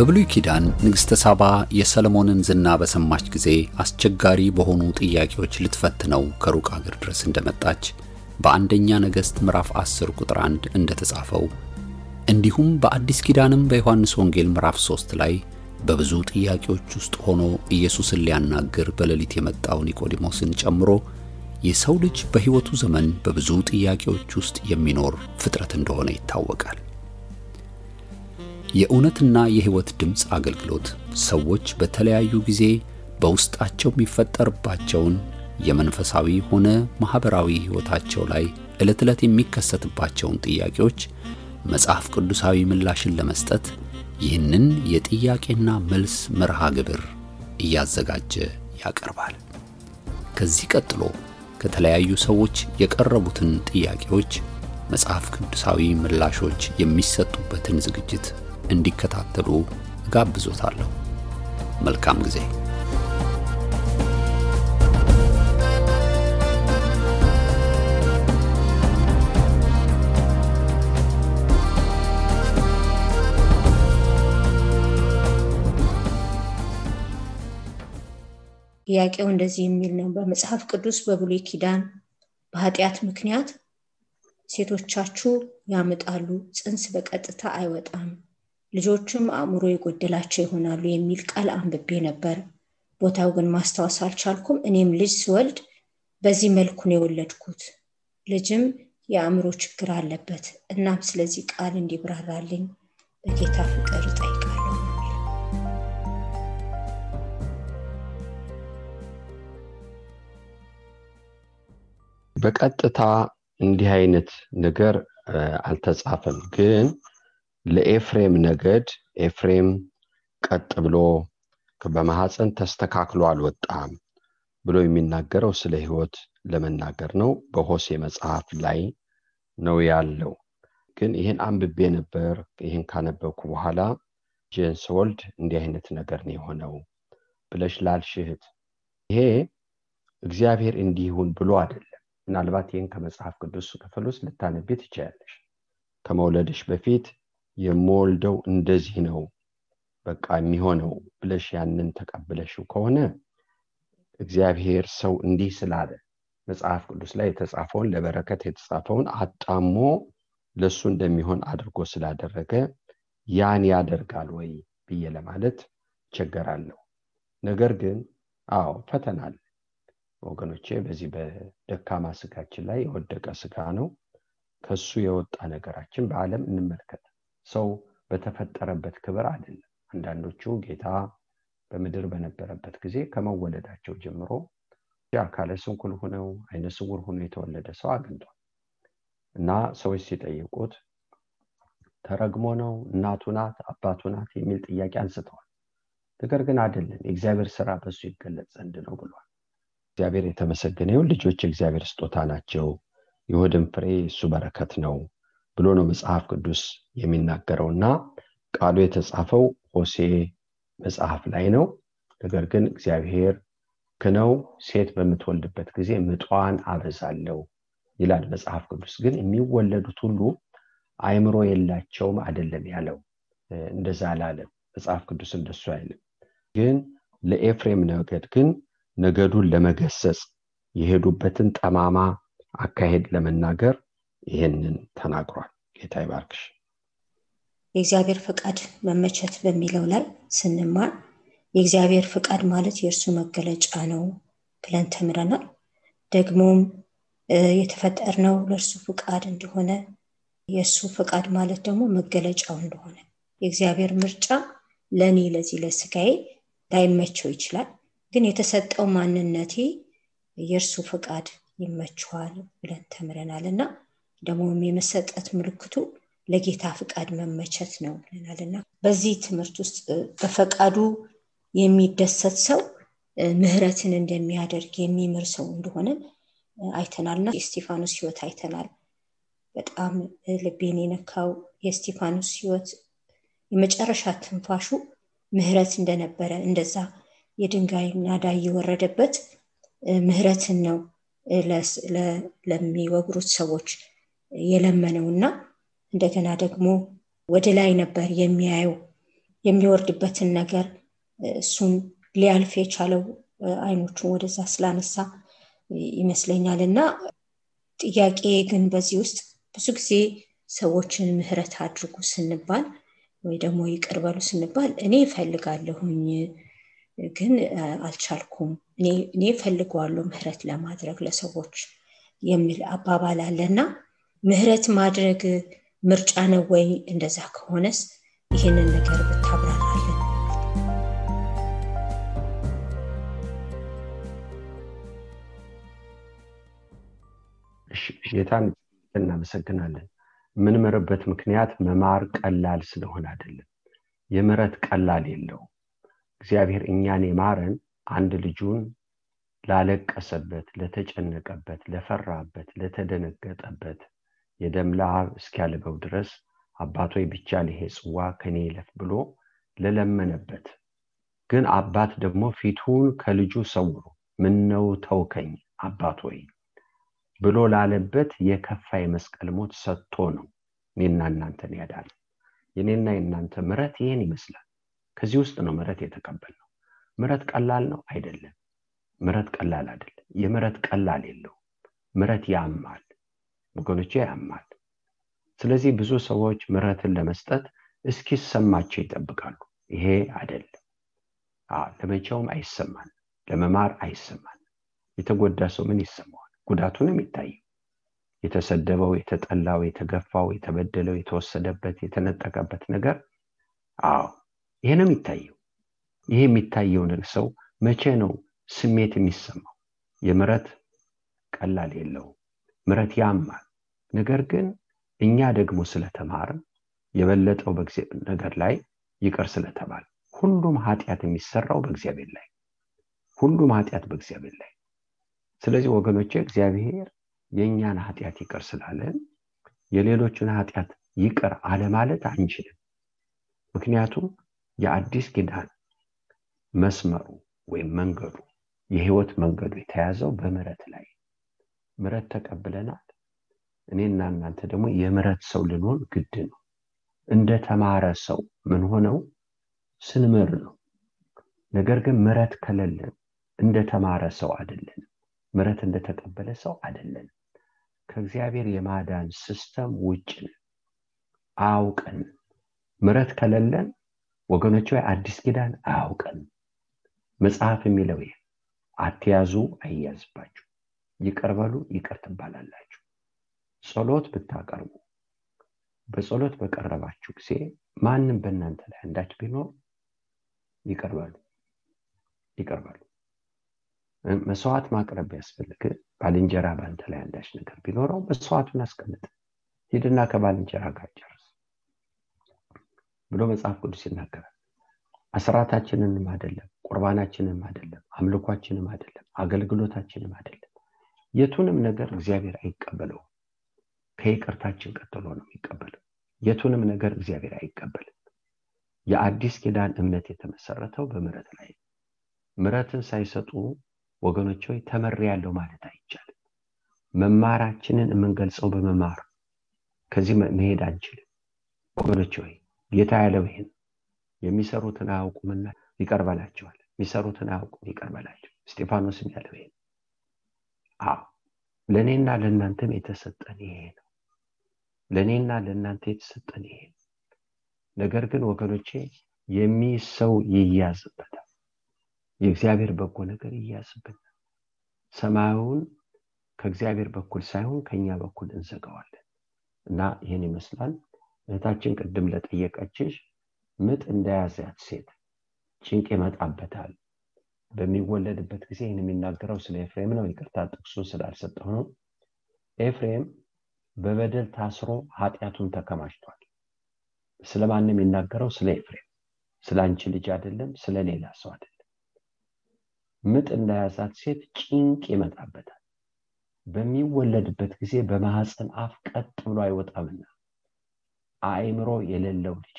በብሉይ ኪዳን ንግሥተ ሳባ የሰለሞንን ዝና በሰማች ጊዜ አስቸጋሪ በሆኑ ጥያቄዎች ልትፈትነው ከሩቅ አገር ድረስ እንደመጣች በአንደኛ ነገሥት ምዕራፍ 10 ቁጥር 1 እንደተጻፈው እንዲሁም በአዲስ ኪዳንም በዮሐንስ ወንጌል ምዕራፍ 3 ላይ በብዙ ጥያቄዎች ውስጥ ሆኖ ኢየሱስን ሊያናግር በሌሊት የመጣው ኒቆዲሞስን ጨምሮ የሰው ልጅ በሕይወቱ ዘመን በብዙ ጥያቄዎች ውስጥ የሚኖር ፍጥረት እንደሆነ ይታወቃል። የእውነትና የሕይወት ድምፅ አገልግሎት ሰዎች በተለያዩ ጊዜ በውስጣቸው የሚፈጠርባቸውን የመንፈሳዊ ሆነ ማኅበራዊ ሕይወታቸው ላይ ዕለት ዕለት የሚከሰትባቸውን ጥያቄዎች መጽሐፍ ቅዱሳዊ ምላሽን ለመስጠት ይህንን የጥያቄና መልስ መርሃ ግብር እያዘጋጀ ያቀርባል። ከዚህ ቀጥሎ ከተለያዩ ሰዎች የቀረቡትን ጥያቄዎች መጽሐፍ ቅዱሳዊ ምላሾች የሚሰጡበትን ዝግጅት እንዲከታተሉ እጋብዞታለሁ። መልካም ጊዜ። ጥያቄው እንደዚህ የሚል ነው። በመጽሐፍ ቅዱስ በብሉይ ኪዳን በኃጢአት ምክንያት ሴቶቻችሁ ያምጣሉ፣ ጽንስ በቀጥታ አይወጣም፣ ልጆችም አእምሮ የጎደላቸው ይሆናሉ የሚል ቃል አንብቤ ነበር። ቦታው ግን ማስታወስ አልቻልኩም። እኔም ልጅ ስወልድ በዚህ መልኩ ነው የወለድኩት። ልጅም የአእምሮ ችግር አለበት። እናም ስለዚህ ቃል እንዲብራራልኝ በጌታ ፍቅር እጠይቃለሁ። በቀጥታ እንዲህ አይነት ነገር አልተጻፈም። ግን ለኤፍሬም ነገድ ኤፍሬም ቀጥ ብሎ በማሐፀን ተስተካክሎ አልወጣም ብሎ የሚናገረው ስለ ሕይወት ለመናገር ነው። በሆሴ መጽሐፍ ላይ ነው ያለው። ግን ይህን አንብቤ ነበር። ይህን ካነበብኩ በኋላ ጄን ስወልድ እንዲህ አይነት ነገር ነው የሆነው ብለሽ ላልሽህት ይሄ እግዚአብሔር እንዲህ ይሁን ብሎ አይደለም። ምናልባት ይህን ከመጽሐፍ ቅዱስ ክፍል ውስጥ ልታነቢ ትችያለሽ። ከመውለድሽ በፊት የምወልደው እንደዚህ ነው በቃ የሚሆነው ብለሽ ያንን ተቀብለሽው ከሆነ እግዚአብሔር ሰው እንዲህ ስላለ መጽሐፍ ቅዱስ ላይ የተጻፈውን ለበረከት የተጻፈውን አጣሞ ለእሱ እንደሚሆን አድርጎ ስላደረገ ያን ያደርጋል ወይ ብዬ ለማለት ቸገራለሁ። ነገር ግን አዎ ፈተና አለ ወገኖቼ። በዚህ በደካማ ስጋችን ላይ የወደቀ ስጋ ነው። ከሱ የወጣ ነገራችን በዓለም እንመልከት። ሰው በተፈጠረበት ክብር አይደለም። አንዳንዶቹ ጌታ በምድር በነበረበት ጊዜ ከመወለዳቸው ጀምሮ አካለ ስንኩል ሆነው አይነ ስውር ሆኖ የተወለደ ሰው አግኝቷል እና ሰዎች ሲጠይቁት ተረግሞ ነው እናቱ ናት አባቱ ናት የሚል ጥያቄ አንስተዋል። ነገር ግን አይደለም፣ የእግዚአብሔር ስራ በሱ ይገለጽ ዘንድ ነው ብሏል። እግዚአብሔር የተመሰገነ ይሁን። ልጆች የእግዚአብሔር ስጦታ ናቸው፣ የሆድም ፍሬ እሱ በረከት ነው ብሎ ነው መጽሐፍ ቅዱስ የሚናገረው እና ቃሉ የተጻፈው ሆሴ መጽሐፍ ላይ ነው። ነገር ግን እግዚአብሔር ክነው ሴት በምትወልድበት ጊዜ ምጧን አበዛለው ይላል መጽሐፍ ቅዱስ። ግን የሚወለዱት ሁሉ አይምሮ የላቸውም አይደለም ያለው፣ እንደዛ አላለም መጽሐፍ ቅዱስ እንደሱ አይልም። ግን ለኤፍሬም ነገድ ግን ነገዱን ለመገሰጽ የሄዱበትን ጠማማ አካሄድ ለመናገር ይህንን ተናግሯል። ጌታ ይባርክሽ። የእግዚአብሔር ፈቃድ መመቸት በሚለው ላይ ስንማር የእግዚአብሔር ፈቃድ ማለት የእርሱ መገለጫ ነው ብለን ተምረናል። ደግሞም የተፈጠርነው ለእርሱ ፈቃድ እንደሆነ የእሱ ፈቃድ ማለት ደግሞ መገለጫው እንደሆነ የእግዚአብሔር ምርጫ ለእኔ ለዚህ ለስጋዬ ላይመቸው ይችላል። ግን የተሰጠው ማንነቴ የእርሱ ፈቃድ ይመችዋል ብለን ተምረናል እና ደግሞም የመሰጠት ምልክቱ ለጌታ ፈቃድ መመቸት ነው ብለናል እና በዚህ ትምህርት ውስጥ በፈቃዱ የሚደሰት ሰው ምህረትን እንደሚያደርግ የሚምር ሰው እንደሆነ አይተናል እና የስጢፋኖስ ህይወት አይተናል። በጣም ልቤን የነካው የስጢፋኖስ ህይወት የመጨረሻ ትንፋሹ ምህረት እንደነበረ እንደዛ የድንጋይ ናዳ እየወረደበት ምህረትን ነው ለሚወግሩት ሰዎች የለመነው እና እንደገና ደግሞ ወደ ላይ ነበር የሚያየው። የሚወርድበትን ነገር እሱን ሊያልፍ የቻለው አይኖቹን ወደዛ ስላነሳ ይመስለኛል እና ጥያቄ ግን በዚህ ውስጥ ብዙ ጊዜ ሰዎችን ምህረት አድርጉ ስንባል ወይ ደግሞ ይቅር በሉ ስንባል እኔ እፈልጋለሁኝ ግን አልቻልኩም። እኔ እፈልገዋለሁ ምህረት ለማድረግ ለሰዎች የሚል አባባል አለና ምህረት ማድረግ ምርጫ ነው ወይ? እንደዛ ከሆነስ ይህንን ነገር ብታብራራለን ጌታን እናመሰግናለን። የምንምርበት ምክንያት መማር ቀላል ስለሆነ አይደለም። የምረት ቀላል የለው እግዚአብሔር እኛን የማረን አንድ ልጁን ላለቀሰበት ለተጨነቀበት ለፈራበት ለተደነገጠበት የደም ላብ እስኪያልበው ድረስ አባቶይ ብቻ ይሄ ጽዋ ከኔ ይለፍ ብሎ ለለመነበት። ግን አባት ደግሞ ፊቱን ከልጁ ሰውሮ ምነው ተውከኝ አባት ወይ ብሎ ላለበት የከፋ የመስቀል ሞት ሰጥቶ ነው እኔና እናንተን ያዳል የኔና የእናንተ ምረት ይህን ይመስላል። ከዚህ ውስጥ ነው ምረት የተቀበል ነው ምረት ቀላል ነው? አይደለም። ምረት ቀላል አይደለም። የምረት ቀላል የለው ምረት ያማል ወገኖቼ ያማል። ስለዚህ ብዙ ሰዎች ምረትን ለመስጠት እስኪሰማቸው ይጠብቃሉ። ይሄ አይደለም። ለመቼውም አይሰማን ለመማር አይሰማን የተጎዳ ሰው ምን ይሰማዋል? ጉዳቱንም ይታየው የተሰደበው የተጠላው የተገፋው የተበደለው የተወሰደበት የተነጠቀበት ነገር አዎ ይሄ ነው የሚታየው። ይሄ የሚታየው ሰው መቼ ነው ስሜት የሚሰማው? የምረት ቀላል የለውም ምረት ያማል። ነገር ግን እኛ ደግሞ ስለተማርን የበለጠው ነገር ላይ ይቅር ስለተባል ሁሉም ኃጢአት የሚሰራው በእግዚአብሔር ላይ ሁሉም ኃጢአት በእግዚአብሔር ላይ። ስለዚህ ወገኖች እግዚአብሔር የእኛን ኃጢአት ይቅር ስላለን የሌሎችን ኃጢአት ይቅር አለማለት አንችልም። ምክንያቱም የአዲስ ኪዳን መስመሩ ወይም መንገዱ የህይወት መንገዱ የተያዘው በምረት ላይ ምረት ተቀብለናል። እኔና እናንተ ደግሞ የምረት ሰው ልንሆን ግድ ነው። እንደ ተማረ ሰው ምን ሆነው? ስንምር ነው። ነገር ግን ምረት ከሌለን እንደ ተማረ ሰው አይደለንም። ምረት እንደተቀበለ ሰው አይደለንም። ከእግዚአብሔር የማዳን system ውጭ ነን። አያውቀን ምረት ከሌለን ወገኖች አዲስ ኪዳን አያውቀን መጽሐፍ የሚለው ይሄ አትያዙ አይያዝባችሁ ይቀርበሉ ይቅር ትባላላችሁ። ጸሎት ብታቀርቡ በጸሎት በቀረባችሁ ጊዜ ማንም በእናንተ ላይ አንዳች ቢኖር ይቀርበሉ ይቀርበሉ መስዋዕት ማቅረብ ቢያስፈልግ ባልንጀራ በአንተ ላይ አንዳች ነገር ቢኖረው መስዋዕቱን አስቀምጥ። ሂድና ከባልንጀራ ጋር ጨርስ ብሎ መጽሐፍ ቅዱስ ይናገራል። አስራታችንንም አይደለም ቁርባናችንም አይደለም አምልኳችንም አይደለም አገልግሎታችንም አይደለም የቱንም ነገር እግዚአብሔር አይቀበለውም። ከይቅርታችን ቀጥሎ ነው የሚቀበለው። የቱንም ነገር እግዚአብሔር አይቀበልም። የአዲስ ኪዳን እምነት የተመሰረተው በምረት ላይ ምረትን ሳይሰጡ ወገኖች ተመሪ ያለው ማለት አይቻልም። መማራችንን የምንገልጸው በመማር ከዚህ መሄድ አንችልም። ወገኖች ሆይ ጌታ ያለው ይህን የሚሰሩትን አያውቁምና ይቀርበላቸዋል። የሚሰሩትን አያውቁም ይቀርበላቸው እስጢፋኖስም ያለው አዎ ለእኔና ለእናንተም የተሰጠን ይሄ ነው። ለእኔና ለእናንተ የተሰጠን ይሄ ነው። ነገር ግን ወገኖቼ የሚሰው ይያዝበታል። የእግዚአብሔር በጎ ነገር ይያዝብናል ሰማዩን ከእግዚአብሔር በኩል ሳይሆን ከኛ በኩል እንዘጋዋለን። እና ይህን ይመስላል። እህታችን ቅድም ለጠየቀችሽ ምጥ እንደያዛት ሴት ጭንቅ ይመጣበታል በሚወለድበት ጊዜ ይህን የሚናገረው ስለ ኤፍሬም ነው። ይቅርታ ጥቅሱን ስላልሰጠው ነው። ኤፍሬም በበደል ታስሮ ኃጢአቱን ተከማችቷል። ስለማንም የሚናገረው ስለ ኤፍሬም ስለ አንቺ ልጅ አይደለም ስለ ሌላ ሰው አይደለም። ምጥ እንደያዛት ሴት ጭንቅ ይመጣበታል። በሚወለድበት ጊዜ በማህፀን አፍ ቀጥ ብሎ አይወጣምና አእምሮ የሌለው ልጅ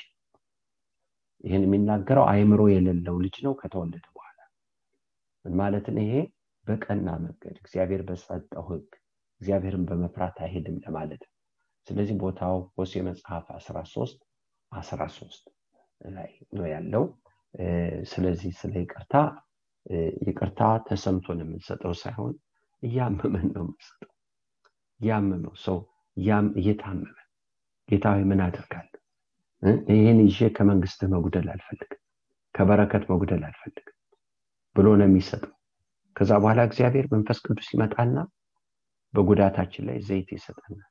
ይህን የሚናገረው አእምሮ የሌለው ልጅ ነው ከተወለደ ምን ማለትን ይሄ? በቀና መንገድ እግዚአብሔር በሰጠው ህግ እግዚአብሔርን በመፍራት አይሄድም ለማለት ነው። ስለዚህ ቦታው ሆሴ መጽሐፍ 13 13 ላይ ነው ያለው። ስለዚህ ስለ ይቅርታ ይቅርታ ተሰምቶን የምንሰጠው ሳይሆን እያመመን ነው የምንሰጠው። እያመመው ሰው እየታመመ ጌታዊ ምን አደርጋለሁ? ይህን ይዤ ከመንግስትህ መጉደል አልፈልግም ከበረከት መጉደል አልፈልግም ብሎ ነው የሚሰጠው። ከዛ በኋላ እግዚአብሔር መንፈስ ቅዱስ ይመጣና በጉዳታችን ላይ ዘይት ይሰጠናል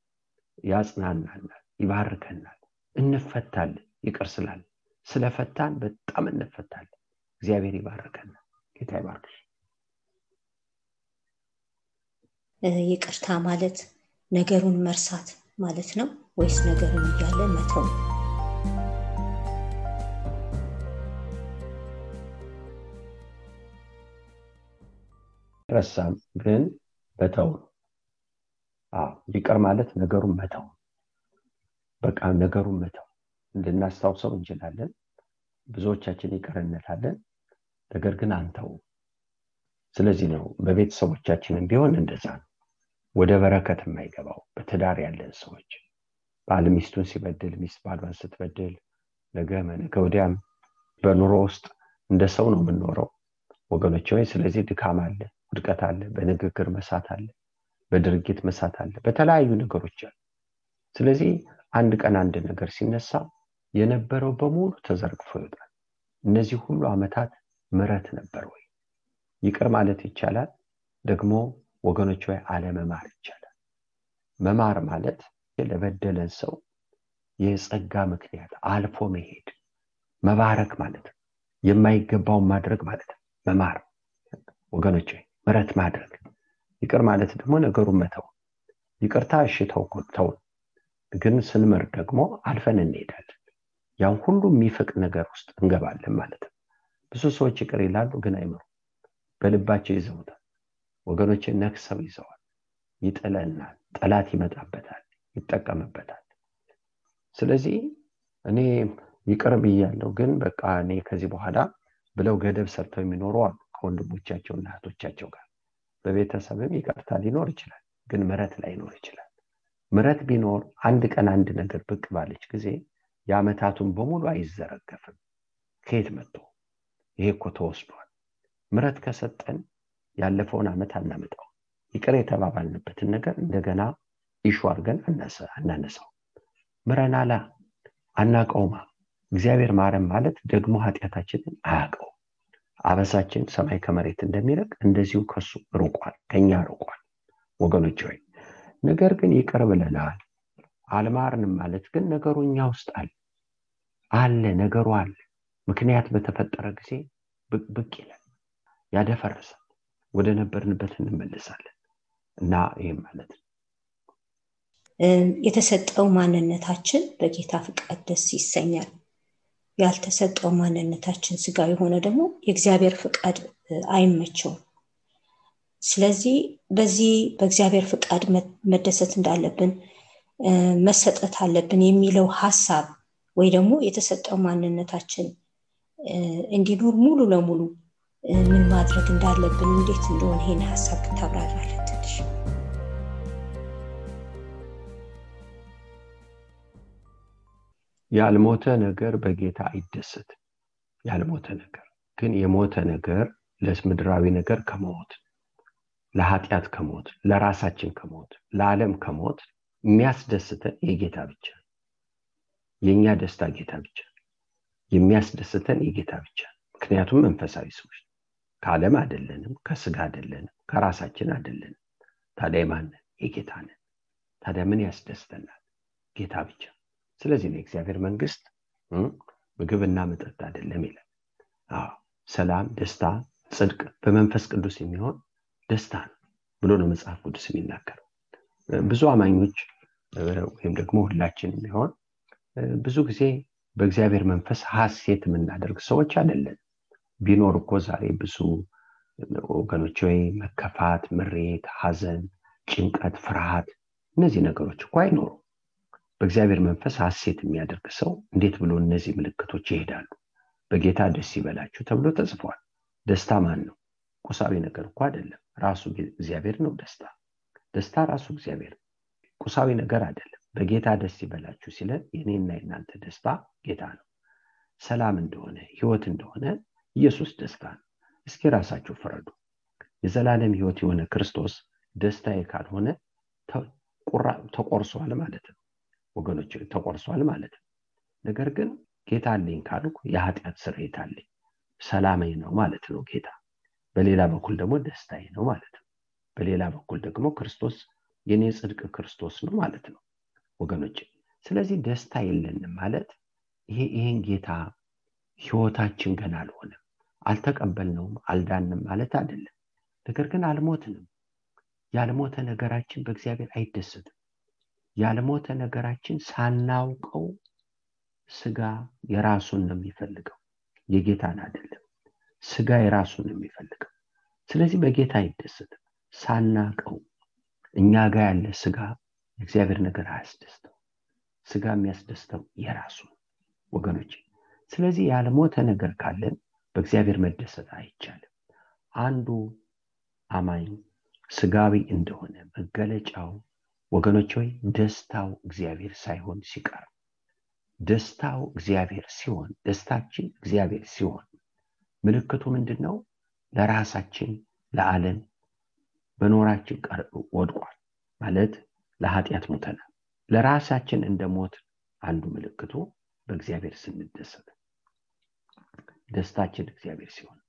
ያጽናናናል ይባርከናል እንፈታለን ይቅር ስላለ ስለፈታን በጣም እንፈታለን። እግዚአብሔር ይባርከናል ጌታ ይባርክሽ። ይቅርታ ማለት ነገሩን መርሳት ማለት ነው ወይስ ነገሩን እያለ መተው ረሳም ግን በተው ይቅር ማለት ነገሩን መተው በቃ ነገሩን መተው። እንድናስታውሰው እንችላለን። ብዙዎቻችን ይቅር እንላለን ነገር ግን አንተው። ስለዚህ ነው በቤተሰቦቻችንም ቢሆን እንደዛ ነው። ወደ በረከት የማይገባው በትዳር ያለን ሰዎች። ባል ሚስቱን ሲበድል ሚስት ባሏን ስትበድል ነገ ነገ ወዲያም በኑሮ ውስጥ እንደ ሰው ነው የምንኖረው። ወገኖች ወይ ስለዚህ ድካም አለ ውድቀት አለ በንግግር መሳት አለ በድርጊት መሳት አለ በተለያዩ ነገሮች አሉ። ስለዚህ አንድ ቀን አንድ ነገር ሲነሳ የነበረው በሙሉ ተዘርግፎ ይወጣል። እነዚህ ሁሉ አመታት ምረት ነበር ወይ? ይቅር ማለት ይቻላል? ደግሞ ወገኖች ወይ አለመማር ይቻላል። መማር ማለት ለበደለን ሰው የጸጋ ምክንያት አልፎ መሄድ መባረክ ማለት የማይገባውን ማድረግ ማለት መማር። ወገኖች ምረት ማድረግ። ይቅር ማለት ደግሞ ነገሩን መተው ይቅርታ እሺ ተው ግን ስንምር ደግሞ አልፈን እንሄዳለን። ያን ሁሉ የሚፍቅ ነገር ውስጥ እንገባለን ማለት ነው። ብዙ ሰዎች ይቅር ይላሉ ግን አይምሩ በልባቸው ይዘውታል ወገኖችን ነክሰው ይዘዋል። ይጥለናል ጠላት ይመጣበታል ይጠቀምበታል። ስለዚህ እኔ ይቅር ብያለሁ ግን በቃ እኔ ከዚህ በኋላ ብለው ገደብ ሰርተው የሚኖሩ አሉ ከወንድሞቻቸውና እህቶቻቸው ጋር። በቤተሰብም ይቅርታ ሊኖር ይችላል ግን ምረት ላይኖር ይችላል። ምረት ቢኖር አንድ ቀን አንድ ነገር ብቅ ባለች ጊዜ የአመታቱን በሙሉ አይዘረገፍም። ከየት መጥቶ? ይሄ እኮ ተወስዷል። ምረት ከሰጠን ያለፈውን አመት አናመጣው። ይቅር የተባባልንበትን ነገር እንደገና ኢሹ አድርገን አናነሳው። ምረናላ አናቀውማ። እግዚአብሔር ማረም ማለት ደግሞ ኃጢአታችንን አያቀው አበሳችን ሰማይ ከመሬት እንደሚረቅ እንደዚሁ ከሱ ርቋል ከኛ ርቋል ወገኖች ወይ ነገር ግን ይቅር ብለናል። አልማርንም ማለት ግን ነገሩ እኛ ውስጥ አለ። አለ ነገሩ አለ። ምክንያት በተፈጠረ ጊዜ ብቅ ይላል ያደፈርሳል። ወደ ነበርንበት እንመልሳለን እና ይህም ማለት ነው። የተሰጠው ማንነታችን በጌታ ፍቃድ ደስ ይሰኛል ያልተሰጠው ማንነታችን ስጋ የሆነ ደግሞ የእግዚአብሔር ፍቃድ አይመቸውም። ስለዚህ በዚህ በእግዚአብሔር ፍቃድ መደሰት እንዳለብን መሰጠት አለብን የሚለው ሀሳብ ወይ ደግሞ የተሰጠው ማንነታችን እንዲኖር ሙሉ ለሙሉ ምን ማድረግ እንዳለብን እንዴት እንደሆነ ይሄን ሀሳብ ብታብራራለን ያልሞተ ነገር በጌታ አይደሰትም ያልሞተ ነገር ግን የሞተ ነገር ለምድራዊ ነገር ከመሞት ለኃጢአት ከሞት ለራሳችን ከሞት ለዓለም ከሞት የሚያስደስተን የጌታ ብቻ የእኛ ደስታ ጌታ ብቻ የሚያስደስተን የጌታ ብቻ ምክንያቱም መንፈሳዊ ሰዎች ከዓለም አይደለንም ከስጋ አይደለንም ከራሳችን አይደለንም። ታዲያ ማንን የጌታ ነን። ታዲያ ምን ያስደስተናል? ጌታ ብቻ ስለዚህ ነው የእግዚአብሔር መንግስት ምግብና መጠጥ አይደለም ይላል። ሰላም ደስታ ጽድቅ በመንፈስ ቅዱስ የሚሆን ደስታ ነው ብሎ ነው መጽሐፍ ቅዱስ የሚናገረው። ብዙ አማኞች ወይም ደግሞ ሁላችን የሚሆን ብዙ ጊዜ በእግዚአብሔር መንፈስ ሀሴት የምናደርግ ሰዎች አይደለን። ቢኖር እኮ ዛሬ ብዙ ወገኖች ወይ መከፋት ምሬት ሀዘን ጭንቀት ፍርሃት እነዚህ ነገሮች እኮ አይኖሩ በእግዚአብሔር መንፈስ ሀሴት የሚያደርግ ሰው እንዴት ብሎ እነዚህ ምልክቶች ይሄዳሉ? በጌታ ደስ ይበላችሁ ተብሎ ተጽፏል። ደስታ ማን ነው? ቁሳዊ ነገር እኮ አይደለም። ራሱ እግዚአብሔር ነው ደስታ። ደስታ ራሱ እግዚአብሔር ቁሳዊ ነገር አይደለም። በጌታ ደስ ይበላችሁ ሲለን የኔና የናንተ ደስታ ጌታ ነው። ሰላም እንደሆነ ህይወት እንደሆነ ኢየሱስ ደስታ ነው። እስኪ ራሳችሁ ፍረዱ። የዘላለም ህይወት የሆነ ክርስቶስ ደስታዬ ካልሆነ ተቆርሷል ማለት ነው ወገኖች ተቆርሷል ማለት ነው። ነገር ግን ጌታ አለኝ ካልኩ የኃጢአት ስርየት አለኝ ሰላማዊ ነው ማለት ነው ጌታ። በሌላ በኩል ደግሞ ደስታዬ ነው ማለት ነው። በሌላ በኩል ደግሞ ክርስቶስ የኔ ጽድቅ ክርስቶስ ነው ማለት ነው ወገኖች። ስለዚህ ደስታ የለንም ማለት ይሄ ይሄን ጌታ ህይወታችን ገና አልሆነም አልተቀበልነውም አልዳንም ማለት አይደለም። ነገር ግን አልሞትንም። ያልሞተ ነገራችን በእግዚአብሔር አይደሰትም ያልሞተ ነገራችን ሳናውቀው ስጋ የራሱን ነው የሚፈልገው የጌታን አይደለም። ስጋ የራሱን ነው የሚፈልገው። ስለዚህ በጌታ አይደሰትም። ሳናቀው እኛ ጋር ያለ ስጋ እግዚአብሔር ነገር አያስደስተው ስጋ የሚያስደስተው የራሱ ወገኖች ስለዚህ ያልሞተ ነገር ካለን በእግዚአብሔር መደሰት አይቻልም። አንዱ አማኝ ስጋዊ እንደሆነ መገለጫው ወገኖች ወይ ደስታው እግዚአብሔር ሳይሆን ሲቀር ደስታው እግዚአብሔር ሲሆን ደስታችን እግዚአብሔር ሲሆን ምልክቱ ምንድን ነው ለራሳችን ለዓለም በኖራችን ወድቋል ማለት ለኃጢአት ሙተናል ለራሳችን እንደ ሞት አንዱ ምልክቱ በእግዚአብሔር ስንደሰት ደስታችን እግዚአብሔር ሲሆን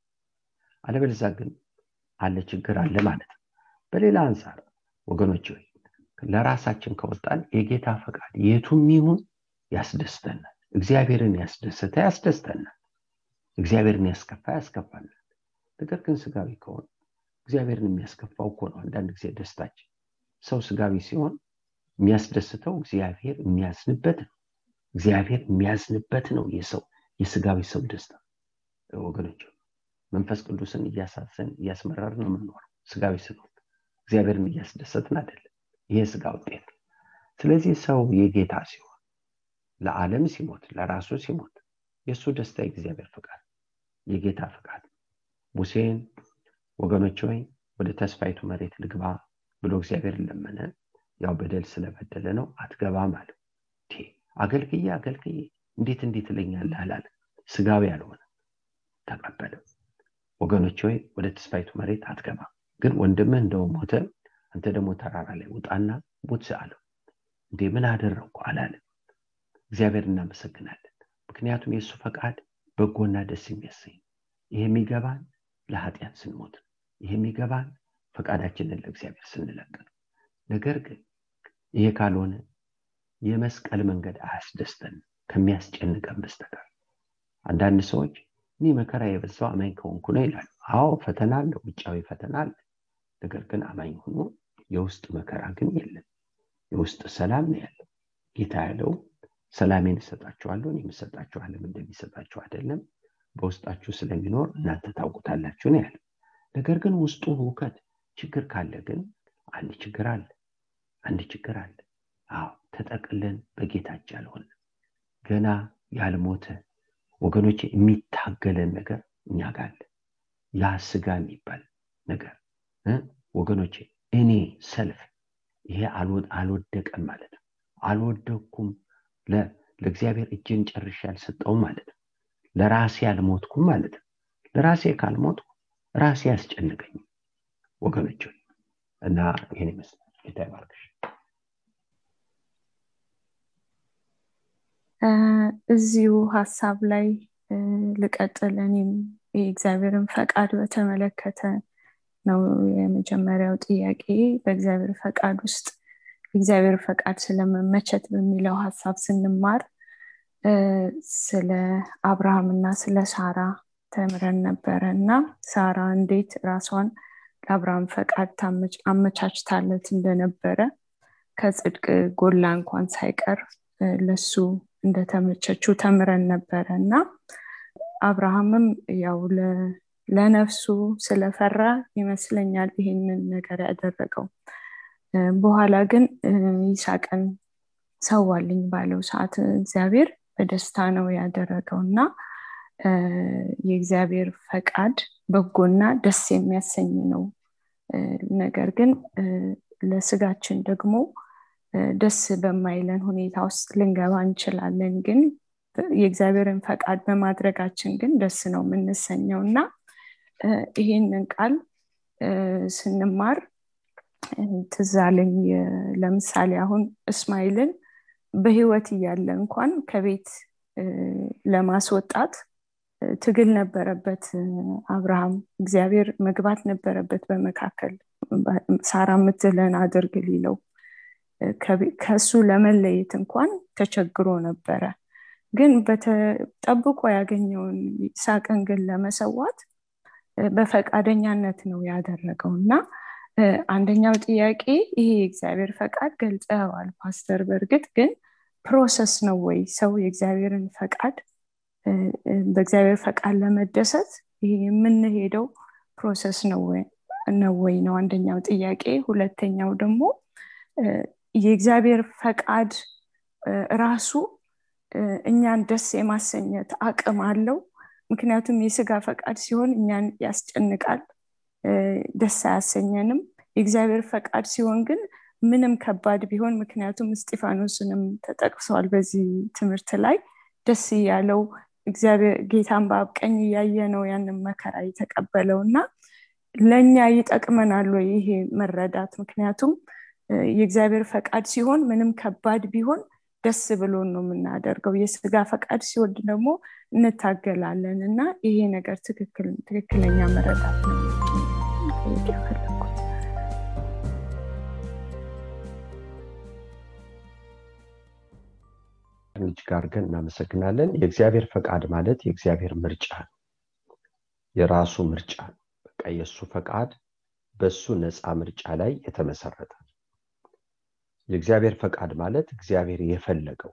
አለበለዛ ግን አለ ችግር አለ ማለት ነው። በሌላ አንጻር ወገኖች ወይ ለራሳችን ከወጣን የጌታ ፈቃድ የቱም ይሁን ያስደስተናል። እግዚአብሔርን ያስደሰተ ያስደስተናል። እግዚአብሔርን ያስከፋ ያስከፋናል። ነገር ግን ስጋዊ ከሆን እግዚአብሔርን የሚያስከፋው እኮ ነው። አንዳንድ ጊዜ ደስታችን ሰው ስጋዊ ሲሆን የሚያስደስተው እግዚአብሔር የሚያዝንበት ነው። እግዚአብሔር የሚያዝንበት ነው የሰው የስጋዊ ሰው ደስታ። ወገኖች መንፈስ ቅዱስን እያሳሰን እያስመረር ነው የምንኖረው። ስጋዊ ስንሆን እግዚአብሔርን እያስደሰትን አይደለም ይሄ ስጋ ውጤት። ስለዚህ ሰው የጌታ ሲሆን ለዓለም ሲሞት ለራሱ ሲሞት የእሱ ደስታ የእግዚአብሔር ፍቃድ የጌታ ፍቃድ። ሙሴን ወገኖች ወይ ወደ ተስፋይቱ መሬት ልግባ ብሎ እግዚአብሔር ለመነ። ያው በደል ስለበደለ ነው አትገባም አለ አገልግዬ አገልግዬ እንዴት እንዴት እለኛለህ አላለ። ስጋዊ ያልሆነ ተቀበለ ወገኖች ወይ ወደ ተስፋይቱ መሬት አትገባ ግን ወንድምህ እንደው ሞተ አንተ ደግሞ ተራራ ላይ ውጣና ቡት አለው እንዴ ምን አደረግኩ አላለ። እግዚአብሔር እናመሰግናለን። ምክንያቱም የእሱ ፈቃድ በጎና ደስ የሚያሰኝ ይሄ የሚገባን ለኃጢአት ስንሞት ይሄ የሚገባን ፈቃዳችንን ለእግዚአብሔር ስንለቅ ነው። ነገር ግን ይሄ ካልሆነ የመስቀል መንገድ አያስደስተን ከሚያስጨንቀን በስተቀር። አንዳንድ ሰዎች እኔ መከራ የበዛው አማኝ ከሆንኩ ነው ይላሉ። አዎ ፈተና አለ ውጫዊ ፈተና አለ። ነገር ግን አማኝ ሆኖ የውስጥ መከራ ግን የለም። የውስጥ ሰላም ነው ያለው። ጌታ ያለው ሰላሜን እሰጣችኋለሁ የምሰጣችሁ አለም እንደሚሰጣችሁ አይደለም። በውስጣችሁ ስለሚኖር እናንተ ታውቁታላችሁ ነው ያለ ነገር ግን ውስጡ ሁከት ችግር ካለ ግን አንድ ችግር አለ። አንድ ችግር አለ። አዎ ተጠቅለን በጌታች ያልሆነ ገና ያልሞተ ወገኖች የሚታገለን ነገር እኛ ጋር ያ ስጋ የሚባል ነገር ወገኖቼ እኔ ሰልፍ። ይሄ አልወደቀም ማለት ነው። አልወደኩም ለእግዚአብሔር እጅን ጨርሼ ያልሰጠውም ማለት ነው። ለራሴ አልሞትኩም ማለት ነው። ለራሴ ካልሞትኩ ራሴ ያስጨንቀኝ ወገኖች እና ይህን ይመስላል። ጌታ ይባርክሽ። እዚሁ ሀሳብ ላይ ልቀጥል። እኔም የእግዚአብሔርን ፈቃድ በተመለከተ ነው የመጀመሪያው ጥያቄ። በእግዚአብሔር ፈቃድ ውስጥ የእግዚአብሔር ፈቃድ ስለመመቸት በሚለው ሀሳብ ስንማር ስለ አብርሃም እና ስለ ሳራ ተምረን ነበረ። እና ሳራ እንዴት ራሷን ለአብርሃም ፈቃድ አመቻችታለት እንደነበረ ከጽድቅ ጎላ እንኳን ሳይቀር ለሱ እንደተመቸችው ተምረን ነበረ። እና አብርሃምም ያው ለነፍሱ ስለፈራ ይመስለኛል ይህንን ነገር ያደረገው። በኋላ ግን ይሳቅን ሰዋልኝ ባለው ሰዓት እግዚአብሔር በደስታ ነው ያደረገው እና የእግዚአብሔር ፈቃድ በጎና ደስ የሚያሰኝ ነው። ነገር ግን ለስጋችን ደግሞ ደስ በማይለን ሁኔታ ውስጥ ልንገባ እንችላለን። ግን የእግዚአብሔርን ፈቃድ በማድረጋችን ግን ደስ ነው የምንሰኘው እና ይሄንን ቃል ስንማር ትዛለኝ ለምሳሌ አሁን እስማኤልን በህይወት እያለ እንኳን ከቤት ለማስወጣት ትግል ነበረበት። አብርሃም እግዚአብሔር መግባት ነበረበት በመካከል ሳራ የምትለን አድርግ ሊለው ከሱ ለመለየት እንኳን ተቸግሮ ነበረ። ግን ጠብቆ ያገኘውን ይስሐቅን ግን ለመሰዋት በፈቃደኛነት ነው ያደረገው። እና አንደኛው ጥያቄ ይሄ የእግዚአብሔር ፈቃድ ገልጸዋል ፓስተር በእርግጥ ግን process ነው ወይ ሰው የእግዚአብሔርን ፈቃድ በእግዚአብሔር ፈቃድ ለመደሰት ይሄ የምንሄደው process ነው ወይ ነው አንደኛው ጥያቄ። ሁለተኛው ደግሞ የእግዚአብሔር ፈቃድ ራሱ እኛን ደስ የማሰኘት አቅም አለው ምክንያቱም የስጋ ፈቃድ ሲሆን እኛን ያስጨንቃል ደስ አያሰኘንም። የእግዚአብሔር ፈቃድ ሲሆን ግን ምንም ከባድ ቢሆን ምክንያቱም እስጢፋኖስንም ተጠቅሰዋል በዚህ ትምህርት ላይ። ደስ እያለው ጌታን በአብቀኝ እያየ ነው ያንን መከራ የተቀበለው እና ለእኛ ይጠቅመናል ይሄ መረዳት? ምክንያቱም የእግዚአብሔር ፈቃድ ሲሆን ምንም ከባድ ቢሆን ደስ ብሎን ነው የምናደርገው። የስጋ ፈቃድ ሲወድ ደግሞ እንታገላለን እና ይሄ ነገር ትክክለኛ መረዳት ነው ልጅ ጋር ግን እናመሰግናለን። የእግዚአብሔር ፈቃድ ማለት የእግዚአብሔር ምርጫ ነው። የራሱ ምርጫ በቃ የእሱ ፈቃድ በሱ ነፃ ምርጫ ላይ የተመሰረተ የእግዚአብሔር ፈቃድ ማለት እግዚአብሔር የፈለገው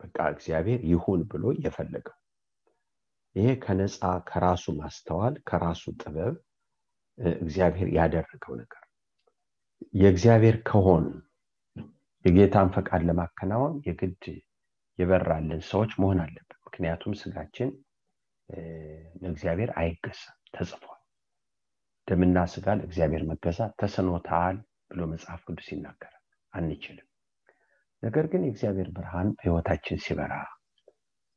በቃ እግዚአብሔር ይሁን ብሎ የፈለገው። ይሄ ከነፃ ከራሱ ማስተዋል ከራሱ ጥበብ እግዚአብሔር ያደረገው ነገር። የእግዚአብሔር ከሆን የጌታን ፈቃድ ለማከናወን የግድ የበራልን ሰዎች መሆን አለብን። ምክንያቱም ስጋችን ለእግዚአብሔር አይገዛም ተጽፏል። ደምና ስጋ ለእግዚአብሔር መገዛት ተስኖታል ብሎ መጽሐፍ ቅዱስ ይናገራል አንችልም። ነገር ግን የእግዚአብሔር ብርሃን በህይወታችን ሲበራ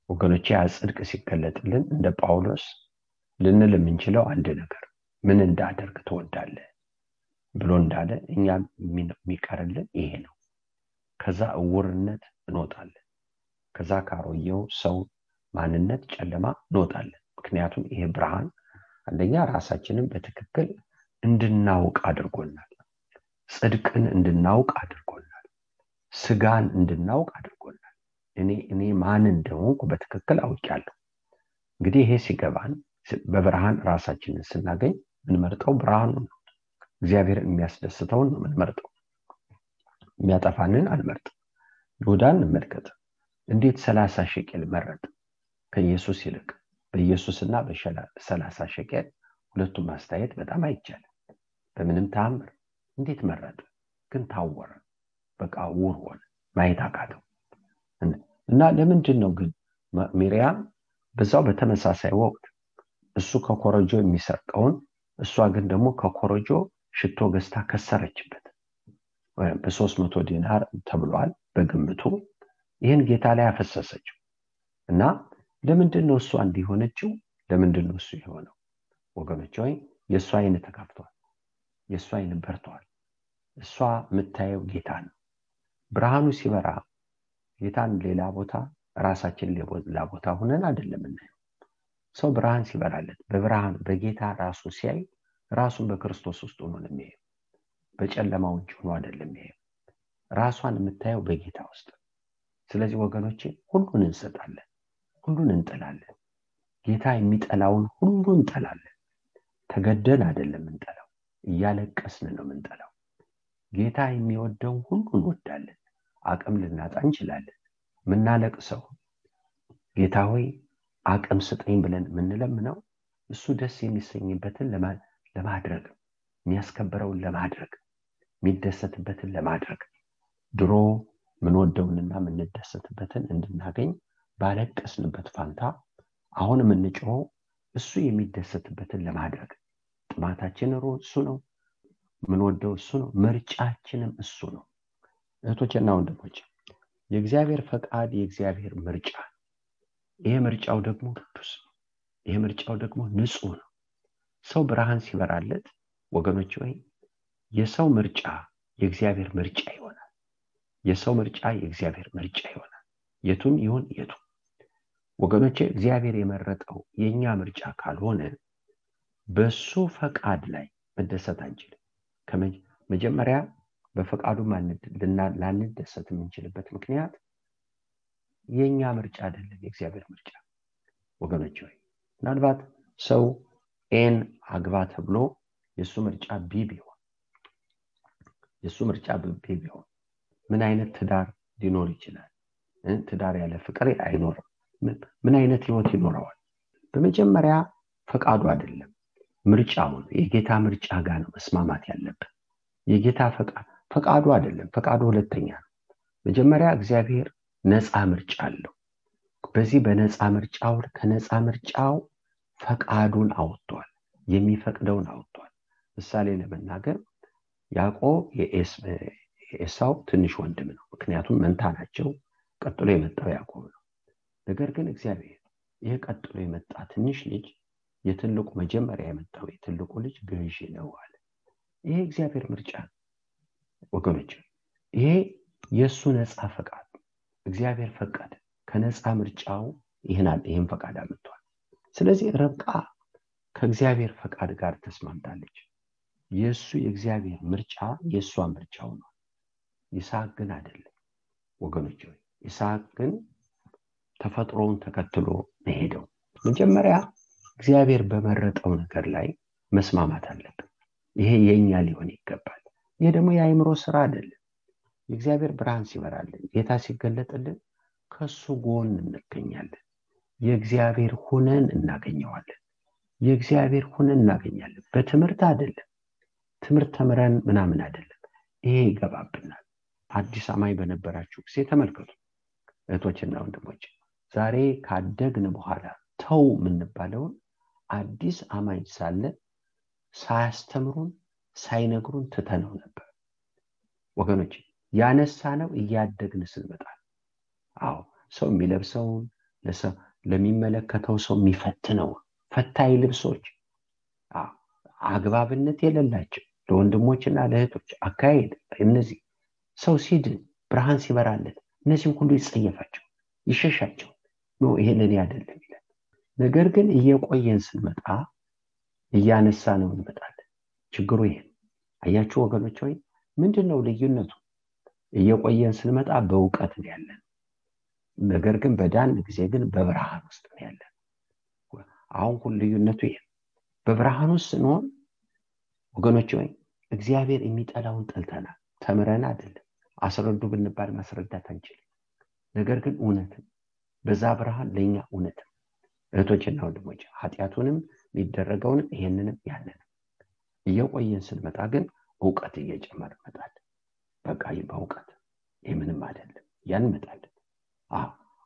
ወገኖቼ ጽድቅ ሲገለጥልን እንደ ጳውሎስ ልንል የምንችለው አንድ ነገር ምን እንዳደርግ ትወዳለ ብሎ እንዳለ እኛ የሚቀርልን ይሄ ነው። ከዛ እውርነት እንወጣለን። ከዛ ካሮየው ሰው ማንነት ጨለማ እንወጣለን። ምክንያቱም ይሄ ብርሃን አንደኛ ራሳችንን በትክክል እንድናውቅ አድርጎናል ጽድቅን እንድናውቅ አድርጎናል። ስጋን እንድናውቅ አድርጎናል። እኔ እኔ ማን እንደሆንኩ በትክክል አውቂያለሁ እንግዲህ ይሄ ሲገባን በብርሃን ራሳችንን ስናገኝ ምንመርጠው ብርሃኑ ነው። እግዚአብሔር የሚያስደስተውን ነው ምንመርጠው የሚያጠፋንን አልመርጥም ይሁዳን እንመልከት። እንዴት ሰላሳ ሸቄል መረጥ ከኢየሱስ ይልቅ በኢየሱስና በሰላሳ ሸቄል ሁለቱም ማስተያየት በጣም አይቻልም። በምንም ተአምር እንዴት መረጠ? ግን ታወረ። በቃ ውር ሆነ። ማየት አቃተው። እና ለምንድን ነው ግን ሚሪያም በዛው በተመሳሳይ ወቅት እሱ ከኮረጆ የሚሰርቀውን እሷ ግን ደግሞ ከኮረጆ ሽቶ ገዝታ ከሰረችበት በሶስት መቶ ዲናር ተብሏል በግምቱ። ይህን ጌታ ላይ ያፈሰሰችው እና ለምንድን ነው እሷ እንዲሆነችው ለምንድን ነው እሱ የሆነው? ወገኖች ወይ የእሷ አይን ተከፍቷል የእሷ አይን በርተዋል እሷ የምታየው ጌታ ነው። ብርሃኑ ሲበራ ጌታን ሌላ ቦታ ራሳችን ሌላ ቦታ ሁነን አይደለም ሰው ብርሃን ሲበራለት በብርሃን በጌታ ራሱ ሲያይ ራሱን በክርስቶስ ውስጥ ሆኖ ነው በጨለማው እጅ ሆኖ አይደለም የሚያየው። ራሷን የምታየው በጌታ ውስጥ ስለዚህ ወገኖቼ ሁሉን እንሰጣለን ሁሉን እንጠላለን። ጌታ የሚጠላውን ሁሉ እንጠላለን። ተገደል አይደለም እንጠላው እያለቀስን ነው ምንጠላው ጌታ የሚወደውን ሁሉ እንወዳለን አቅም ልናጣ እንችላለን። ምናለቅሰው ጌታ ሆይ አቅም ስጠኝ ብለን የምንለምነው እሱ ደስ የሚሰኝበትን ለማድረግ የሚያስከብረውን ለማድረግ የሚደሰትበትን ለማድረግ። ድሮ ምንወደውንና የምንደሰትበትን እንድናገኝ ባለቀስንበት ፋንታ አሁን የምንጮኸው እሱ የሚደሰትበትን ለማድረግ ጥማታችን እሱ ነው። ምንወደው እሱ ነው። ምርጫችንም እሱ ነው። እህቶችና ወንድሞች የእግዚአብሔር ፈቃድ የእግዚአብሔር ምርጫ። ይሄ ምርጫው ደግሞ ቅዱስ ነው። ይሄ ምርጫው ደግሞ ንጹህ ነው። ሰው ብርሃን ሲበራለት ወገኖች ወይ የሰው ምርጫ የእግዚአብሔር ምርጫ ይሆናል። የሰው ምርጫ የእግዚአብሔር ምርጫ ይሆናል። የቱም ይሁን የቱ ወገኖቼ እግዚአብሔር የመረጠው የእኛ ምርጫ ካልሆነ በሱ ፈቃድ ላይ መደሰት አንችልም። መጀመሪያ በፈቃዱ ላንደሰት የምንችልበት ምክንያት የእኛ ምርጫ አይደለም የእግዚአብሔር ምርጫ። ወገኖች ወይ ምናልባት ሰው ኤን አግባ ተብሎ የእሱ ምርጫ ቢ ቢሆን የእሱ ምርጫ ቢ ቢሆን ምን አይነት ትዳር ሊኖር ይችላል? ትዳር ያለ ፍቅር አይኖርም። ምን አይነት ህይወት ይኖረዋል? በመጀመሪያ ፈቃዱ አይደለም ምርጫውን የጌታ ምርጫ ጋር ነው መስማማት ያለብን። የጌታ ፈቃዱ አይደለም ፈቃዱ ሁለተኛ ነው። መጀመሪያ እግዚአብሔር ነፃ ምርጫ አለው። በዚህ በነፃ ምርጫው ከነፃ ምርጫው ፈቃዱን አውጥቷል የሚፈቅደውን አውጥቷል። ምሳሌ ለመናገር ያዕቆብ የኤሳው ትንሽ ወንድም ነው ምክንያቱም መንታ ናቸው። ቀጥሎ የመጣው ያዕቆብ ነው። ነገር ግን እግዚአብሔር ይህ ቀጥሎ የመጣ ትንሽ ልጅ የትልቁ መጀመሪያ የመጣው የትልቁ ልጅ ገዢ ነው አለ። ይሄ እግዚአብሔር ምርጫ ወገኖች። ይሄ የእሱ ነፃ ፈቃድ እግዚአብሔር ፈቀደ። ከነፃ ምርጫው ይህናል ይህም ፈቃድ አምጥቷል። ስለዚህ ረብቃ ከእግዚአብሔር ፈቃድ ጋር ተስማምታለች። የእሱ የእግዚአብሔር ምርጫ የእሷ ምርጫው ነው ይስሐቅ ግን አይደለም ወገኖች ይስሐቅ ግን ተፈጥሮውን ተከትሎ መሄደው መጀመሪያ እግዚአብሔር በመረጠው ነገር ላይ መስማማት አለብን። ይሄ የእኛ ሊሆን ይገባል። ይሄ ደግሞ የአይምሮ ስራ አይደለም። የእግዚአብሔር ብርሃን ሲበራልን ጌታ ሲገለጥልን ከሱ ጎን እንገኛለን። የእግዚአብሔር ሁነን እናገኘዋለን። የእግዚአብሔር ሁነን እናገኛለን። በትምህርት አይደለም። ትምህርት ተምረን ምናምን አይደለም። ይሄ ይገባብናል። አዲስ አማኝ በነበራችሁ ጊዜ ተመልከቱ እህቶችና ወንድሞች ዛሬ ካደግን በኋላ ተው የምንባለውን አዲስ አማኝ ሳለ ሳያስተምሩን ሳይነግሩን ትተነው ነበር። ወገኖች ያነሳ ነው እያደግን ስንመጣ አዎ ሰው የሚለብሰውን ለሚመለከተው ሰው የሚፈትነው ፈታኝ ልብሶች አግባብነት የሌላቸው ለወንድሞችና ለእህቶች አካሄድ እነዚህ ሰው ሲድን ብርሃን ሲበራለት እነዚህም ሁሉ ይጸየፋቸው ይሸሻቸው። ኖ ይሄ ለኔ አይደለም ይላል ነገር ግን እየቆየን ስንመጣ እያነሳ ነው እንመጣለን። ችግሩ ይሄ አያችሁ ወገኖች ወይ ምንድን ነው ልዩነቱ? እየቆየን ስንመጣ በእውቀት ነው ያለን። ነገር ግን በዳን ጊዜ ግን በብርሃን ውስጥ ነው ያለን። አሁን ሁሉ ልዩነቱ ይሄ በብርሃን ውስጥ ስንሆን ወገኖች ወይ እግዚአብሔር የሚጠላውን ጠልተናል። ተምረን አይደለም። አስረዱ ብንባል ማስረዳት አንችልም። ነገር ግን እውነትም በዛ ብርሃን ለእኛ እውነትም እህቶችና ወንድሞች ኃጢአቱንም የሚደረገውንም ይሄንንም ያንንም እየቆየን ስንመጣ ግን እውቀት እየጨመር መጣል በቃ በእውቀት ይህ ምንም አይደለም። ያን መጣለን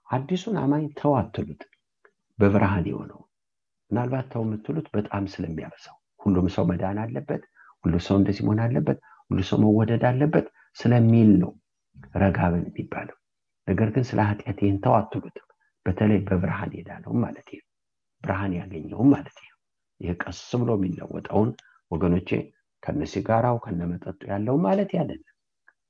አዲሱን አማኝ ተው አትሉት። በብርሃን የሆነው ምናልባት ተው የምትሉት በጣም ስለሚያበሳው ሁሉም ሰው መዳን አለበት ሁሉ ሰው እንደዚህ መሆን አለበት ሁሉ ሰው መወደድ አለበት ስለሚል ነው ረጋብን የሚባለው። ነገር ግን ስለ ኃጢአት ይህን ተው አትሉትም በተለይ በብርሃን ሄዳለው ማለት ነው። ብርሃን ያገኘውም ማለት ነው። ይህ ቀስ ብሎ የሚለወጠውን ወገኖቼ ከነ ሲጋራው ከነ መጠጡ ያለው ማለት አይደለም።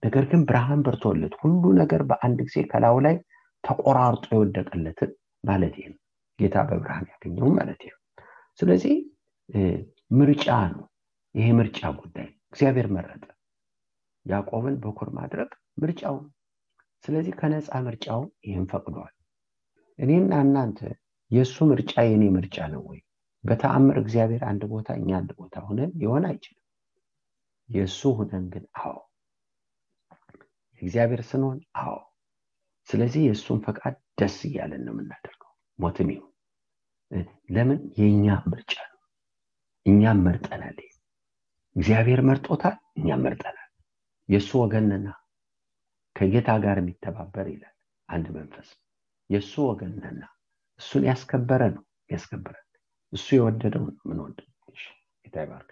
ነገር ግን ብርሃን በርቶለት ሁሉ ነገር በአንድ ጊዜ ከላው ላይ ተቆራርጦ የወደቀለትን ማለት ነው። ጌታ በብርሃን ያገኘው ማለት ነው። ስለዚህ ምርጫ ነው። ይሄ ምርጫ ጉዳይ እግዚአብሔር መረጠ። ያዕቆብን በኩር ማድረግ ምርጫው ስለዚህ ከነፃ ምርጫው ይህም ፈቅዷል እኔና እናንተ የእሱ ምርጫ የኔ ምርጫ ነው ወይ? በተአምር እግዚአብሔር አንድ ቦታ እኛ አንድ ቦታ ሆነን ሊሆን አይችልም። የእሱ ሁነን ግን አዎ። እግዚአብሔር ስንሆን አዎ። ስለዚህ የእሱን ፈቃድ ደስ እያለን ነው የምናደርገው ሞትም ይሁን። ለምን? የእኛ ምርጫ ነው። እኛም መርጠናል። እግዚአብሔር መርጦታል እኛም መርጠናል። የእሱ ወገንና ከጌታ ጋር የሚተባበር ይላል አንድ መንፈስ የእሱ ወገንና እሱን ያስከበረ ነው ያስከበረ። እሱ የወደደው ነው ምን ይባርክ።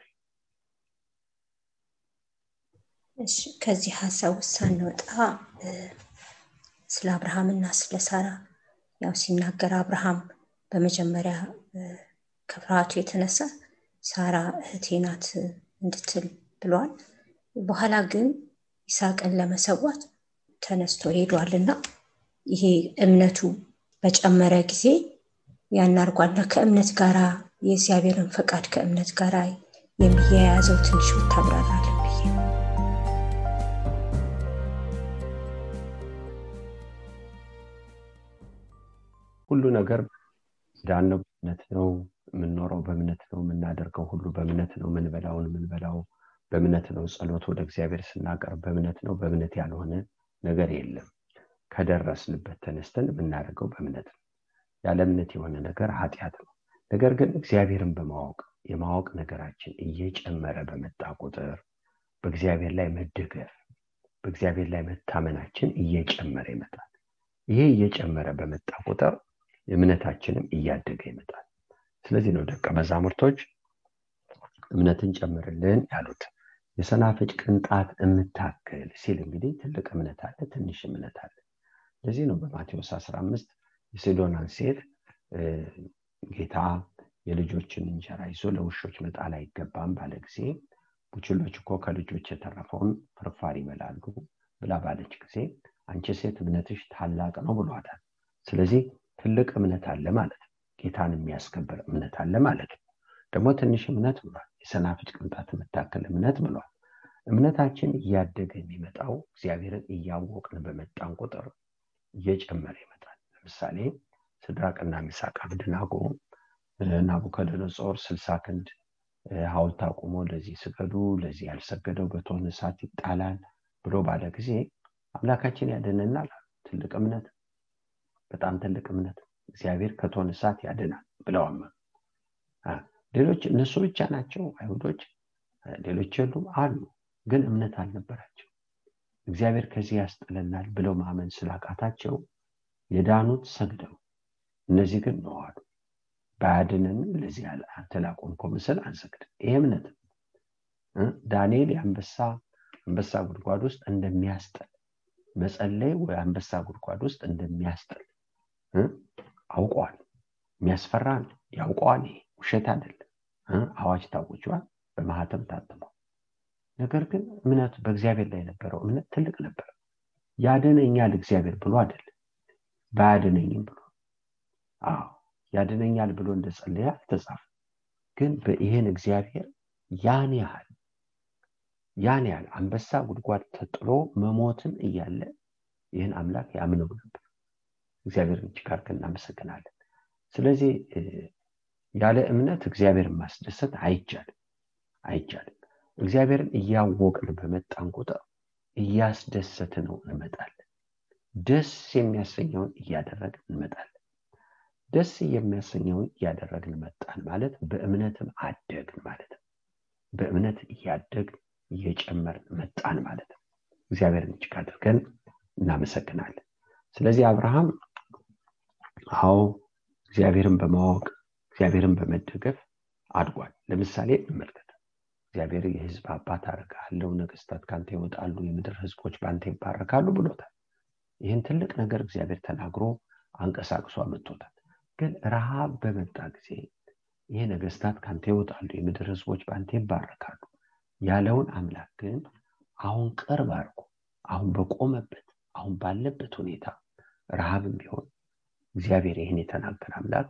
ከዚህ ሀሳብ ሳንወጣ ስለ አብርሃምና ስለ ሳራ ያው ሲናገር አብርሃም በመጀመሪያ ከፍርሃቱ የተነሳ ሳራ እህቴ ናት እንድትል ብሏል። በኋላ ግን ይስሐቅን ለመሰዋት ተነስቶ ሄዷልና ይሄ እምነቱ በጨመረ ጊዜ ያናርጓልና ከእምነት ጋራ የእግዚአብሔርን ፈቃድ ከእምነት ጋር የሚያያዘው ትንሽ ብታብራራለን ሁሉ ነገር ዳነው በእምነት ነው የምንኖረው በእምነት ነው የምናደርገው ሁሉ በእምነት ነው የምንበላውን የምንበላው በእምነት ነው ጸሎት ወደ እግዚአብሔር ስናቀርብ በእምነት ነው በእምነት ያልሆነ ነገር የለም ከደረስንበት ተነስተን የምናደርገው በእምነት ነው። ያለ እምነት የሆነ ነገር ኃጢአት ነው። ነገር ግን እግዚአብሔርን በማወቅ የማወቅ ነገራችን እየጨመረ በመጣ ቁጥር በእግዚአብሔር ላይ መደገፍ በእግዚአብሔር ላይ መታመናችን እየጨመረ ይመጣል። ይሄ እየጨመረ በመጣ ቁጥር እምነታችንም እያደገ ይመጣል። ስለዚህ ነው ደቀ መዛሙርቶች እምነትን ጨምርልን ያሉት። የሰናፍጭ ቅንጣት የምታክል ሲል እንግዲህ ትልቅ እምነት አለ ትንሽ እምነት አለ ለዚህ ነው በማቴዎስ 15 የሲዶናን ሴት ጌታ የልጆችን እንጀራ ይዞ ለውሾች መጣል አይገባም ባለ ጊዜ ቡችሎች እኮ ከልጆች የተረፈውን ፍርፋር ይበላሉ ብላ ባለች ጊዜ አንቺ ሴት እምነትሽ ታላቅ ነው ብሏታል። ስለዚህ ትልቅ እምነት አለ ማለት ነው። ጌታን የሚያስከብር እምነት አለ ማለት ነው። ደግሞ ትንሽ እምነት ብሏል። የሰናፍጭ ቅንጣት የምታክል እምነት ብሏል። እምነታችን እያደገ የሚመጣው እግዚአብሔርን እያወቅን በመጣን ቁጥር እየጨመረ ይመጣል። ለምሳሌ ስድራቅና ሚሳቅ አብድናጎ ናቡከደነጾር ስልሳ ክንድ ሀውልት አቁሞ ለዚህ ስገዱ ለዚህ ያልሰገደው በቶን እሳት ይጣላል ብሎ ባለ ጊዜ አምላካችን ያደነናል ትልቅ እምነት በጣም ትልቅ እምነት። እግዚአብሔር ከቶን እሳት ያድናል ብለው ሌሎች እነሱ ብቻ ናቸው አይሁዶች ሌሎች የሉም አሉ። ግን እምነት አልነበራቸው እግዚአብሔር ከዚህ ያስጥለናል ብለው ማመን ስላቃታቸው የዳኑት ሰግደው እነዚህ ግን ነው አሉ ባያድንን ለዚህ አንተ ላቆምኮ ምስል ይሄ እምነት ዳንኤል የአንበሳ አንበሳ ጉድጓድ ውስጥ እንደሚያስጥል መጸለይ ወይ አንበሳ ጉድጓድ ውስጥ እንደሚያስጥል አውቀዋል የሚያስፈራ ያውቀዋል። ይሄ ውሸት አይደለም። አዋጅ ታውጇል። በማህተም ታትሟል ነገር ግን እምነቱ በእግዚአብሔር ላይ የነበረው እምነት ትልቅ ነበር። ያድነኛል እግዚአብሔር ብሎ አይደለም ባያድነኝም ብሎ። አዎ ያድነኛል ብሎ እንደጸለየ አልተጻፈ ግን ይህን እግዚአብሔር ያን ያህል ያን ያህል አንበሳ ጉድጓድ ተጥሎ መሞትን እያለ ይህን አምላክ ያምነው ነበር። እግዚአብሔርን እጅግ እናመሰግናለን። ስለዚህ ያለ እምነት እግዚአብሔርን ማስደሰት አይቻልም። አይቻልም እግዚአብሔርን እያወቅን በመጣን ቁጥር እያስደሰት ነው እንመጣለን። ደስ የሚያሰኘውን እያደረግን እንመጣለን። ደስ የሚያሰኘውን እያደረግን መጣን ማለት በእምነትም አደግን ማለት ነው። በእምነት እያደግን እየጨመርን መጣን ማለት ነው። እግዚአብሔርን እጅግ አድርገን እናመሰግናለን። ስለዚህ አብርሃም አዎ እግዚአብሔርን በማወቅ እግዚአብሔርን በመደገፍ አድጓል። ለምሳሌ እንመልከት እግዚአብሔር የህዝብ አባት አረጋለው ነገስታት ካንተ ይወጣሉ የምድር ህዝቦች በአንተ ይባረካሉ ብሎታል። ይህን ትልቅ ነገር እግዚአብሔር ተናግሮ አንቀሳቅሶ አመጥቶታል ግን ረሃብ በመጣ ጊዜ ይህ ነገስታት ካንተ ይወጣሉ የምድር ህዝቦች በአንተ ይባረካሉ ያለውን አምላክ ግን አሁን ቅርብ አድርጎ አሁን በቆመበት አሁን ባለበት ሁኔታ ረሃብም ቢሆን እግዚአብሔር ይህን የተናገር አምላክ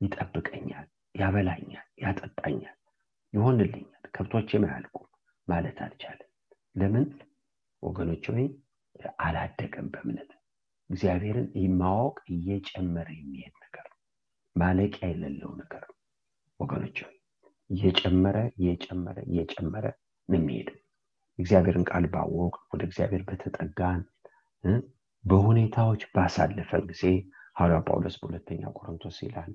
ይጠብቀኛል ያበላኛል ያጠጣኛል ይሆንልኛል። ከብቶች አያልቁ ማለት አልቻለም። ለምን? ወገኖች ወይ አላደገም በእምነት። እግዚአብሔርን ማወቅ እየጨመረ የሚሄድ ነገር ማለቂያ የሌለው ነገር ወገኖች ወይ እየጨመረ እየጨመረ እየጨመረ ነው እግዚአብሔርን ቃል ባወቅ ወደ እግዚአብሔር በተጠጋን በሁኔታዎች ባሳለፈን ጊዜ ሐዋርያ ጳውሎስ በሁለተኛ ቆሮንቶስ ይላል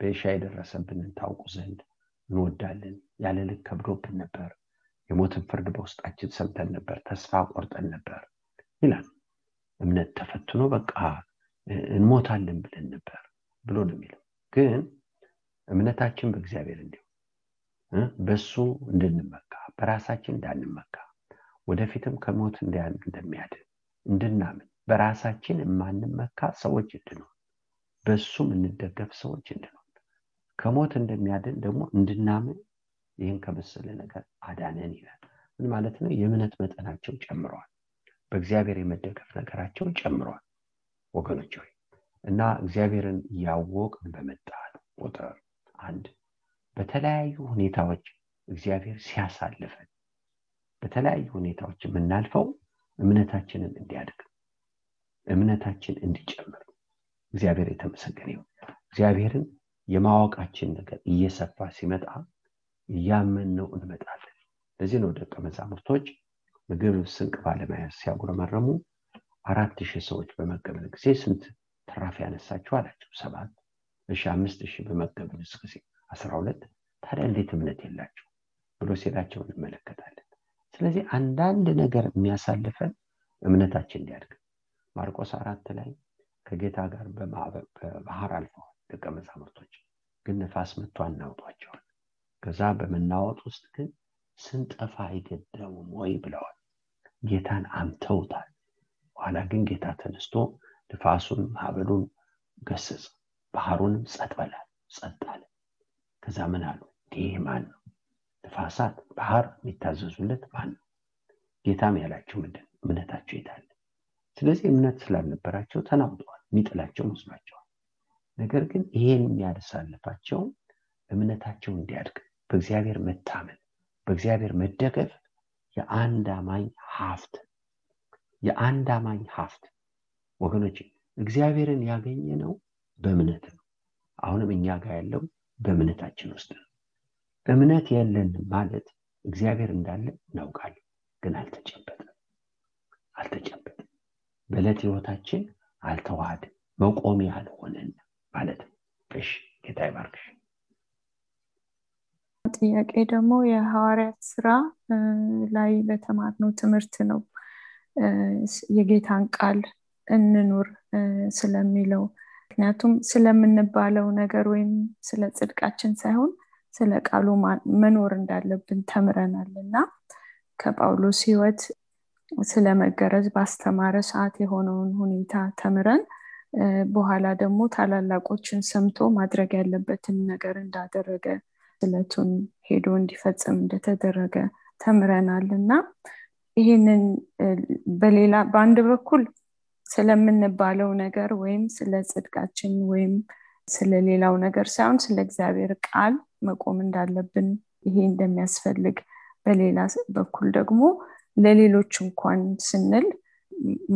በእሻ የደረሰብንን ታውቁ ዘንድ እንወዳለን። ያለ ልክ ከብዶብን ነበር። የሞትን ፍርድ በውስጣችን ሰምተን ነበር። ተስፋ ቆርጠን ነበር ይላል። እምነት ተፈትኖ በቃ እንሞታለን ብለን ነበር ብሎ ነው የሚለው። ግን እምነታችን በእግዚአብሔር እንዲሁ በሱ እንድንመካ በራሳችን እንዳንመካ ወደፊትም ከሞት እንደሚያድን እንድናምን በራሳችን የማንመካ ሰዎች እንድንሆን በእሱም እንደገፍ ሰዎች እንድንሆን ከሞት እንደሚያድን ደግሞ እንድናምን ይህን ከመሰለ ነገር አዳነን ይላል። ምን ማለት ነው? የእምነት መጠናቸው ጨምረዋል በእግዚአብሔር የመደገፍ ነገራቸው ጨምረዋል ወገኖች ሆይ እና እግዚአብሔርን እያወቅን በመጣል ቁጥር አንድ በተለያዩ ሁኔታዎች እግዚአብሔር ሲያሳልፈን በተለያዩ ሁኔታዎች የምናልፈው እምነታችንን እንዲያድግ እምነታችን እንዲጨምር። እግዚአብሔር የተመሰገነ ይሁን። እግዚአብሔርን የማወቃችን ነገር እየሰፋ ሲመጣ እያመንነው እንመጣለን። ለዚህ ነው ደቀ መዛሙርቶች ምግብ ስንቅ ባለመያዝ ሲያጉረመረሙ አራት ሺህ ሰዎች በመገብን ጊዜ ስንት ትራፊ ያነሳችሁ አላቸው? ሰባት እሺ አምስት ሺህ በመገብን ጊዜ አስራ ሁለት ታዲያ እንዴት እምነት የላቸው ብሎ ሲላቸው እንመለከታለን። ስለዚህ አንዳንድ ነገር የሚያሳልፈን እምነታችን እንዲያድግ። ማርቆስ አራት ላይ ከጌታ ጋር በባህር አልፈዋል ደቀ መዛሙርቶች ግን ነፋስ መጥቶ አናውጧቸዋል። ከዛ በመናወጥ ውስጥ ግን ስንጠፋ አይገደሙም ወይ ብለዋል። ጌታን አምተውታል። በኋላ ግን ጌታ ተነስቶ ንፋሱን ማዕበሉን ገሰጽ ባህሩንም ጸጥ በላል ከዛ ምን አሉ? ይህ ማን ነው? ንፋሳት ባህር የሚታዘዙለት ማን ነው? ጌታም ያላቸው ምንድን እምነታቸው ይታለ ስለዚህ እምነት ስላልነበራቸው ተናውጠዋል። የሚጥላቸው መስሏቸዋል ነገር ግን ይሄን የሚያሳልፋቸው እምነታቸው እንዲያድግ በእግዚአብሔር መታመን በእግዚአብሔር መደገፍ የአንድ አማኝ ሀፍት የአንድ አማኝ ሀፍት ወገኖች እግዚአብሔርን ያገኘ ነው በእምነት ነው። አሁንም እኛ ጋር ያለው በእምነታችን ውስጥ ነው። እምነት የለንም ማለት እግዚአብሔር እንዳለ እናውቃለን ግን አልተጨበጥም አልተጨበጥም በዕለት ህይወታችን አልተዋሃድም መቆሚያ አልሆነን ማለት እሺ ጌታ ይባርክሽ። ጥያቄ ደግሞ የሐዋርያት ስራ ላይ በተማርነው ትምህርት ነው። የጌታን ቃል እንኑር ስለሚለው ምክንያቱም ስለምንባለው ነገር ወይም ስለ ጽድቃችን ሳይሆን ስለ ቃሉ መኖር እንዳለብን ተምረናል። እና ከጳውሎስ ህይወት ስለ መገረዝ ባስተማረ ሰዓት የሆነውን ሁኔታ ተምረን በኋላ ደግሞ ታላላቆችን ሰምቶ ማድረግ ያለበትን ነገር እንዳደረገ ስለቱን ሄዶ እንዲፈጽም እንደተደረገ ተምረናል እና ይህንን በሌላ በአንድ በኩል ስለምንባለው ነገር ወይም ስለ ጽድቃችን ወይም ስለሌላው ነገር ሳይሆን ስለ እግዚአብሔር ቃል መቆም እንዳለብን ይሄ እንደሚያስፈልግ በሌላ በኩል ደግሞ ለሌሎች እንኳን ስንል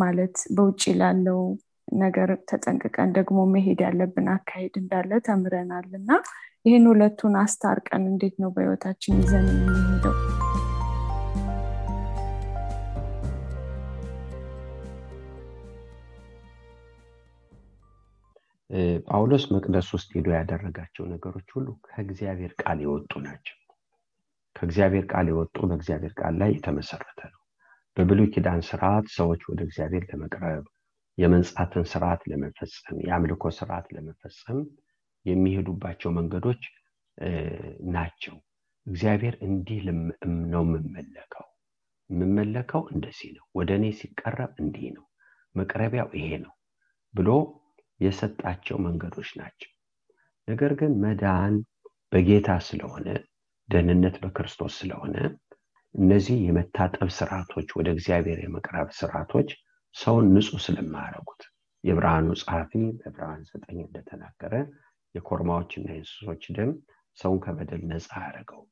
ማለት በውጭ ላለው ነገር ተጠንቅቀን ደግሞ መሄድ ያለብን አካሄድ እንዳለ ተምረናል። እና ይህን ሁለቱን አስታርቀን እንዴት ነው በህይወታችን ይዘን የምንሄደው? ጳውሎስ መቅደስ ውስጥ ሄዶ ያደረጋቸው ነገሮች ሁሉ ከእግዚአብሔር ቃል የወጡ ናቸው። ከእግዚአብሔር ቃል የወጡ በእግዚአብሔር ቃል ላይ የተመሰረተ ነው። በብሉይ ኪዳን ስርዓት ሰዎች ወደ እግዚአብሔር ለመቅረብ የመንጻትን ስርዓት ለመፈጸም የአምልኮ ስርዓት ለመፈጸም የሚሄዱባቸው መንገዶች ናቸው። እግዚአብሔር እንዲህ ነው የምመለከው። የምመለከው እንደዚህ ነው። ወደ እኔ ሲቀረብ እንዲህ ነው። መቅረቢያው ይሄ ነው ብሎ የሰጣቸው መንገዶች ናቸው። ነገር ግን መዳን በጌታ ስለሆነ ደህንነት በክርስቶስ ስለሆነ እነዚህ የመታጠብ ስርዓቶች ወደ እግዚአብሔር የመቅረብ ስርዓቶች ሰውን ንጹህ ስለማያደረጉት የብርሃኑ ጸሐፊ በብርሃን ዘጠኝ እንደተናገረ የኮርማዎችና የእንስሶች ደም ሰውን ከበደል ነፃ ያደረገው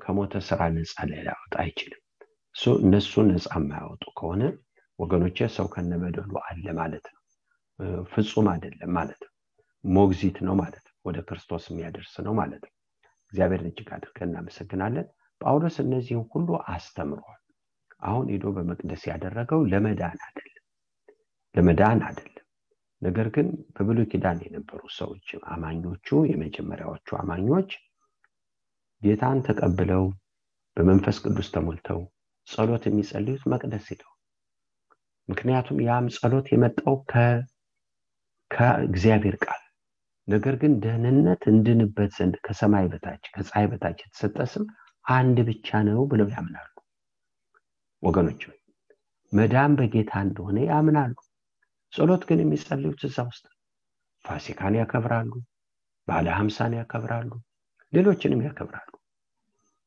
ከሞተ ስራ ነፃ ሊያወጣ አይችልም። እሱ እነሱ ነፃ የማያወጡ ከሆነ ወገኖቼ ሰው ከነበደሉ አለ ማለት ነው። ፍጹም አይደለም ማለት ነው። ሞግዚት ነው ማለት ነው። ወደ ክርስቶስ የሚያደርስ ነው ማለት ነው። እግዚአብሔርን እጅግ አድርገን እናመሰግናለን። ጳውሎስ እነዚህን ሁሉ አስተምሯል አሁን ሄዶ በመቅደስ ያደረገው ለመዳን አይደለም ለመዳን አይደለም። ነገር ግን በብሉይ ኪዳን የነበሩ ሰዎች አማኞቹ የመጀመሪያዎቹ አማኞች ጌታን ተቀብለው በመንፈስ ቅዱስ ተሞልተው ጸሎት የሚጸልዩት መቅደስ ሄደው። ምክንያቱም ያም ጸሎት የመጣው ከእግዚአብሔር ቃል። ነገር ግን ደህንነት እንድንበት ዘንድ ከሰማይ በታች ከፀሐይ በታች የተሰጠ ስም አንድ ብቻ ነው ብለው ያምናሉ ወገኖች መዳን በጌታ እንደሆነ ያምናሉ። ጸሎት ግን የሚጸልዩት እዛ ውስጥ ፋሲካን ያከብራሉ ባለ ሀምሳን ያከብራሉ ሌሎችንም ያከብራሉ።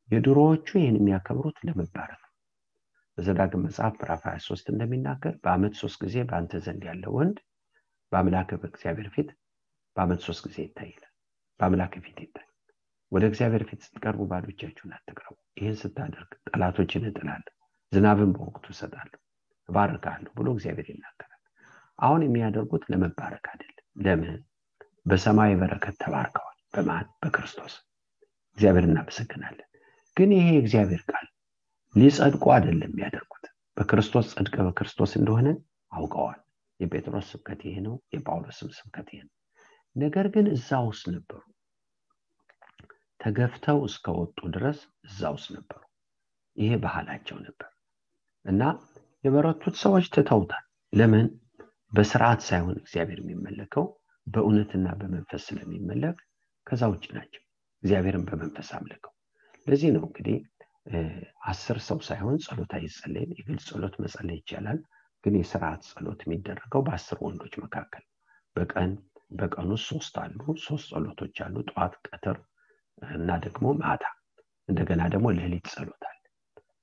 የድሮዎቹ ይህን የሚያከብሩት ለመባረክ በዘዳግም መጽሐፍ ምዕራፍ 23 እንደሚናገር በአመት ሶስት ጊዜ በአንተ ዘንድ ያለ ወንድ በአምላክ በእግዚአብሔር ፊት በአመት ሶስት ጊዜ ይታይላል። በአምላክ ፊት ይታይ ወደ እግዚአብሔር ፊት ስትቀርቡ ባዶ እጃችሁን አትቅረቡ። ይህን ስታደርግ ጠላቶችን እጥላለሁ ዝናብን በወቅቱ እሰጣለሁ እባርካለሁ ብሎ እግዚአብሔር ይናገራል። አሁን የሚያደርጉት ለመባረክ አይደለም። ለምን? በሰማይ በረከት ተባርከዋል። በማን? በክርስቶስ። እግዚአብሔር እናመሰግናለን። ግን ይሄ የእግዚአብሔር ቃል ሊጸድቁ አይደለም የሚያደርጉት። በክርስቶስ ጽድቅ በክርስቶስ እንደሆነ አውቀዋል። የጴጥሮስ ስብከት ይሄ ነው የጳውሎስም ስብከት ይሄ ነው። ነገር ግን እዛ ውስጥ ነበሩ። ተገፍተው እስከወጡ ድረስ እዛ ውስጥ ነበሩ። ይሄ ባህላቸው ነበር እና የበረቱት ሰዎች ትተውታል ለምን? በስርዓት ሳይሆን እግዚአብሔር የሚመለከው በእውነትና በመንፈስ ስለሚመለክ ከዛ ውጭ ናቸው። እግዚአብሔርን በመንፈስ አምልከው። ለዚህ ነው እንግዲህ አስር ሰው ሳይሆን ጸሎት አይጸለይም። የግል ጸሎት መጸለይ ይቻላል ግን የስርዓት ጸሎት የሚደረገው በአስር ወንዶች መካከል በቀን በቀኑ ሶስት አሉ ሶስት ጸሎቶች አሉ። ጠዋት ቀትር እና ደግሞ ማታ። እንደገና ደግሞ ሌሊት ጸሎት አለ።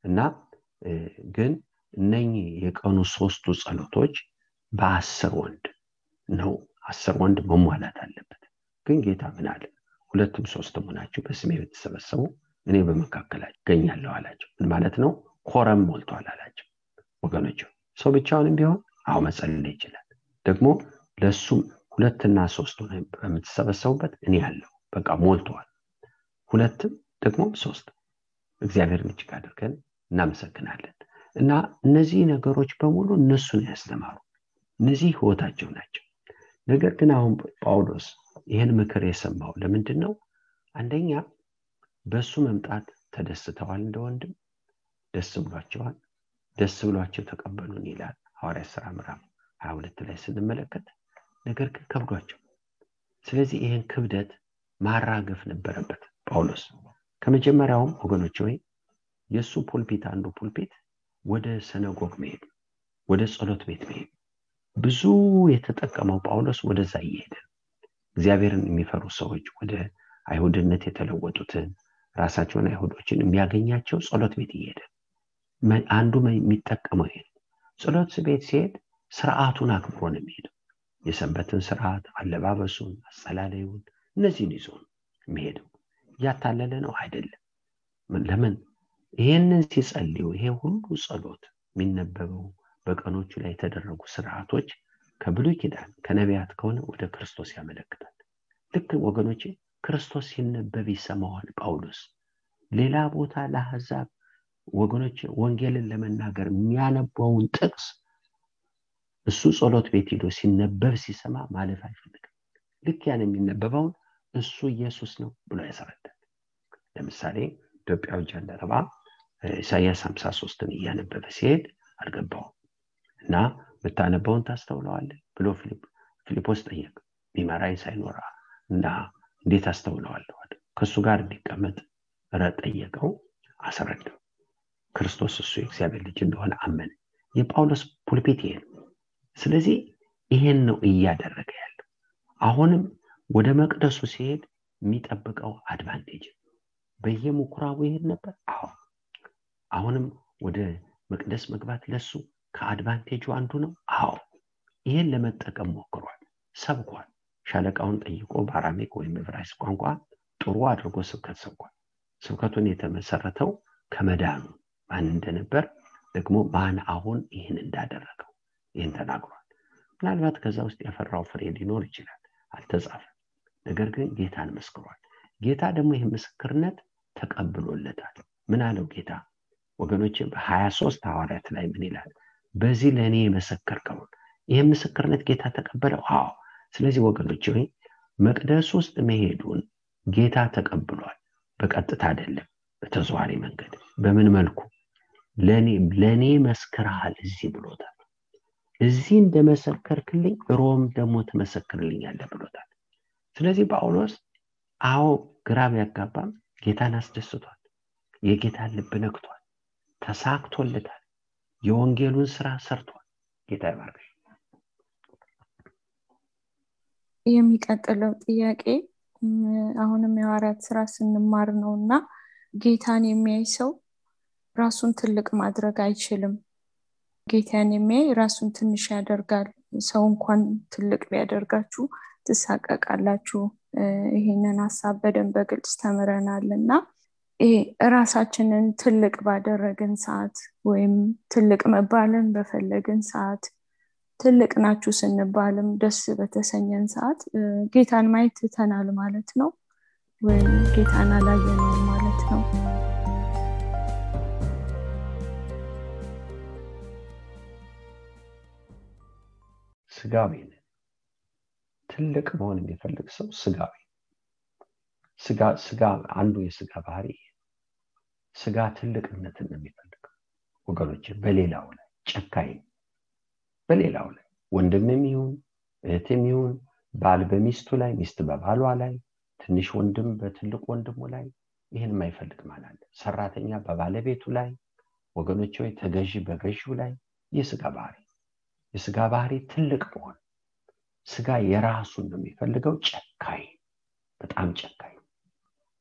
እና ግን እነኚህ የቀኑ ሶስቱ ጸሎቶች በአስር ወንድ ነው። አስር ወንድ መሟላት አለበት። ግን ጌታ ምን አለ? ሁለቱም ሶስትም ሆናችሁ በስሜ ብትሰበሰቡ እኔ በመካከላቸው ገኛለሁ አላቸው። ምን ማለት ነው? ኮረም ሞልቷል አላቸው። ወገኖች ሰው ብቻውንም ቢሆን አሁ መጸለይ ይችላል። ደግሞ ለእሱም ሁለትና ሶስት በምትሰበሰቡበት እኔ ያለው በቃ ሞልተዋል ሁለትም ደግሞ ሶስት። እግዚአብሔርን እጅግ አድርገን እናመሰግናለን። እና እነዚህ ነገሮች በሙሉ እነሱን ያስተማሩ። እነዚህ ህይወታቸው ናቸው። ነገር ግን አሁን ጳውሎስ ይህን ምክር የሰማው ለምንድን ነው አንደኛ በእሱ መምጣት ተደስተዋል እንደ ወንድም። ደስ ብሏቸዋል። ደስ ብሏቸው ተቀበሉን ይላል ሐዋርያ ስራ ምዕራፍ 22 ላይ ስንመለከት። ነገር ግን ከብዷቸው። ስለዚህ ይህን ክብደት ማራገፍ ነበረበት ጳውሎስ። ከመጀመሪያውም ወገኖች ወይ የእሱ ፑልፒት አንዱ ፑልፒት ወደ ሰነጎግ መሄድ ወደ ጸሎት ቤት መሄድ። ብዙ የተጠቀመው ጳውሎስ ወደዛ እየሄደ እግዚአብሔርን የሚፈሩ ሰዎች ወደ አይሁድነት የተለወጡትን ራሳቸውን አይሁዶችን የሚያገኛቸው ጸሎት ቤት እየሄደ አንዱ የሚጠቀመው ይሄ ጸሎት ቤት ሲሄድ ስርዓቱን አክብሮ ነው የሚሄደው። የሰንበትን ስርዓት አለባበሱን አጸላለዩን እነዚህን ይዞ የሚሄደው። እያታለለ ነው? አይደለም። ለምን ይህንን ሲጸልዩ ይሄ ሁሉ ጸሎት የሚነበበው በቀኖቹ ላይ የተደረጉ ስርዓቶች ከብሉይ ኪዳን ከነቢያት ከሆነ ወደ ክርስቶስ ያመለክታል። ልክ ወገኖቼ ክርስቶስ ሲነበብ ይሰማዋል ጳውሎስ። ሌላ ቦታ ለአሕዛብ ወገኖች ወንጌልን ለመናገር የሚያነባውን ጥቅስ እሱ ጸሎት ቤት ሂዶ ሲነበብ ሲሰማ ማለፍ አይፈልግም። ልክ ያን የሚነበበውን እሱ ኢየሱስ ነው ብሎ ያስረዳል። ለምሳሌ ኢትዮጵያዊ ጃንደረባ ኢሳያስ 53ን እያነበበ ሲሄድ አልገባውም። እና የምታነበውን ታስተውለዋለ ብሎ ፊልጶስ ጠየቅ ቢመራኝ ሳይኖራ እና እንዴት አስተውለዋለሁ ከእሱ ጋር እንዲቀመጥ ረ ጠየቀው አስረዳው። ክርስቶስ እሱ የእግዚአብሔር ልጅ እንደሆነ አመነ። የጳውሎስ pulpit ይሄ ነው። ስለዚህ ይሄን ነው እያደረገ ያለው። አሁንም ወደ መቅደሱ ሲሄድ የሚጠብቀው advantage በየምኩራቡ ይሄድ ነበር? አዎ አሁንም ወደ መቅደስ መግባት ለሱ ከ advantage ኡ አንዱ ነው? አዎ። ይህን ለመጠቀም ሞክሯል። ሰብኳል። ሻለቃውን ጠይቆ በአራሜክ ወይም ዕብራይስጥ ቋንቋ ጥሩ አድርጎ ስብከት ሰብኳል። ስብከቱን የተመሰረተው ከመዳኑ ማን እንደነበር ደግሞ ማን አሁን ይህን እንዳደረገው ይህን ተናግሯል። ምናልባት ከዛ ውስጥ ያፈራው ፍሬ ሊኖር ይችላል። አልተጻፈም። ነገር ግን ጌታን መስክሯል። ጌታ ደግሞ ይህ ምስክርነት ተቀብሎለታል። ምን አለው ጌታ ወገኖች በ23 ሐዋርያት ላይ ምን ይላል? በዚህ ለእኔ የመሰከርከውን። ይህ ምስክርነት ጌታ ተቀበለው? አዎ። ስለዚህ ወገኖች ወይ መቅደስ ውስጥ መሄዱን ጌታ ተቀብሏል። በቀጥታ አይደለም በተዘዋሪ መንገድ። በምን መልኩ? ለእኔ መስክርሃል እዚህ ብሎታል። እዚህ እንደመሰከርክልኝ ሮም ደግሞ ትመሰክርልኛለ ብሎታል። ስለዚህ ጳውሎስ አዎ ግራ ቢያጋባም ጌታን አስደስቷል። የጌታን ልብ ነክቷል ተሳክቶለታል። የወንጌሉን ስራ ሰርቷል። ጌታ ይባርክሽ። የሚቀጥለው ጥያቄ አሁንም የሐዋርያት ስራ ስንማር ነው እና ጌታን የሚያይ ሰው ራሱን ትልቅ ማድረግ አይችልም። ጌታን የሚያይ ራሱን ትንሽ ያደርጋል። ሰው እንኳን ትልቅ ቢያደርጋችሁ ትሳቀቃላችሁ። ይሄንን ሀሳብ በደንብ በግልጽ ተምረናል እና ራሳችንን ትልቅ ባደረግን ሰዓት ወይም ትልቅ መባልን በፈለግን ሰዓት ትልቅ ናችሁ ስንባልም ደስ በተሰኘን ሰዓት ጌታን ማየት ትተናል ማለት ነው። ወይም ጌታን አላየነውም ማለት ነው። ነን። ትልቅ መሆን የሚፈልግ ሰው ስጋዊ ስጋ ስጋ አንዱ የስጋ ባህሪ ስጋ ትልቅነትን ነው የሚፈልገው። ወገኖች በሌላው ላይ ጨካኝ በሌላው ላይ ወንድምም ይሁን እህትም ይሁን ባል በሚስቱ ላይ ሚስት በባሏ ላይ ትንሽ ወንድም በትልቅ ወንድሙ ላይ ይህን የማይፈልግ ማን ሰራተኛ በባለቤቱ ላይ ወገኖች ወይ ተገዢ በገዢው ላይ የስጋ ባህሪ የስጋ ባህሪ ትልቅ መሆን ስጋ የራሱን ነው የሚፈልገው። ጨካኝ በጣም ጨካኝ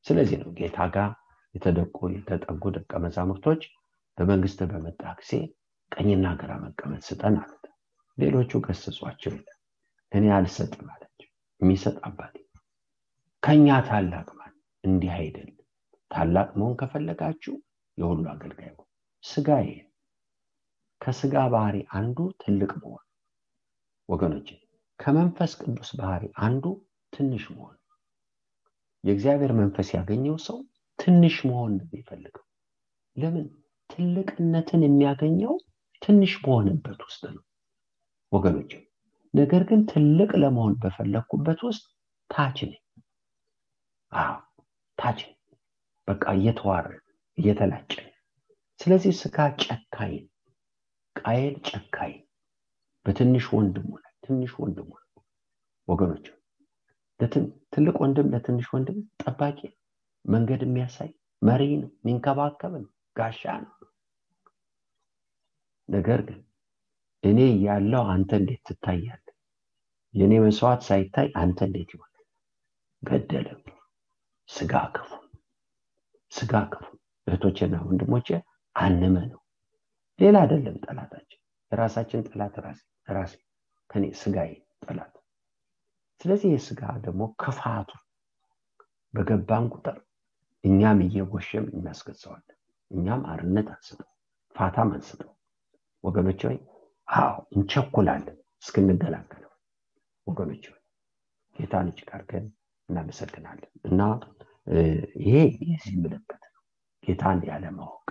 ስለዚህ ነው ጌታ ጋር የተደቁ የተጠጉ ደቀ መዛሙርቶች በመንግስት በመጣ ጊዜ ቀኝና ግራ መቀመጥ ስጠን አሉት። ሌሎቹ ገስጿቸው ይላል። እኔ አልሰጥም አላቸው የሚሰጥ አባት ከኛ ታላቅ ማን? እንዲህ አይደለም። ታላቅ መሆን ከፈለጋችሁ የሁሉ አገልጋይ ስጋ ይሄ ከስጋ ባህሪ አንዱ ትልቅ መሆን። ወገኖች ከመንፈስ ቅዱስ ባህሪ አንዱ ትንሽ መሆን የእግዚአብሔር መንፈስ ያገኘው ሰው ትንሽ መሆን ነው የሚፈልገው። ለምን? ትልቅነትን የሚያገኘው ትንሽ በሆነበት ውስጥ ነው ወገኖች ነገር ግን ትልቅ ለመሆን በፈለግኩበት ውስጥ ታች ነኝ። ታች በቃ እየተዋረድ እየተላጨ ስለዚህ ስጋ ጨካኝ ቃየል ጨካኝ በትንሽ ወንድሙ ትንሽ ወንድሙ ወገኖች ትልቅ ወንድም ለትንሽ ወንድም ጠባቂ መንገድ የሚያሳይ መሪ ነው። የሚንከባከብ ነው። ጋሻ ነው። ነገር ግን እኔ ያለው አንተ እንዴት ትታያለ የእኔ መስዋዕት ሳይታይ አንተ እንዴት ይሆናል ገደለ ስጋ ክፉ ስጋ ክፉ እህቶችና ወንድሞቼ አንመ ነው። ሌላ አይደለም ጠላታችን። የራሳችን ጠላት ራሴ ራሴ ከኔ ስጋዬ ጠላት ስለዚህ የስጋ ደግሞ ክፋቱ በገባን ቁጥር እኛም እየጎሸም እናስገጸዋለን እኛም አርነት አንስጠው ፋታም አንስጠው ወገኖች ወይ አዎ እንቸኩላለን እስክንገላገለው። ወገኖች ወይ ጌታን እጅግ አድርገን እናመሰግናለን። እና ይሄ የዚህ ምልክት ነው። ጌታን ያለማወቅ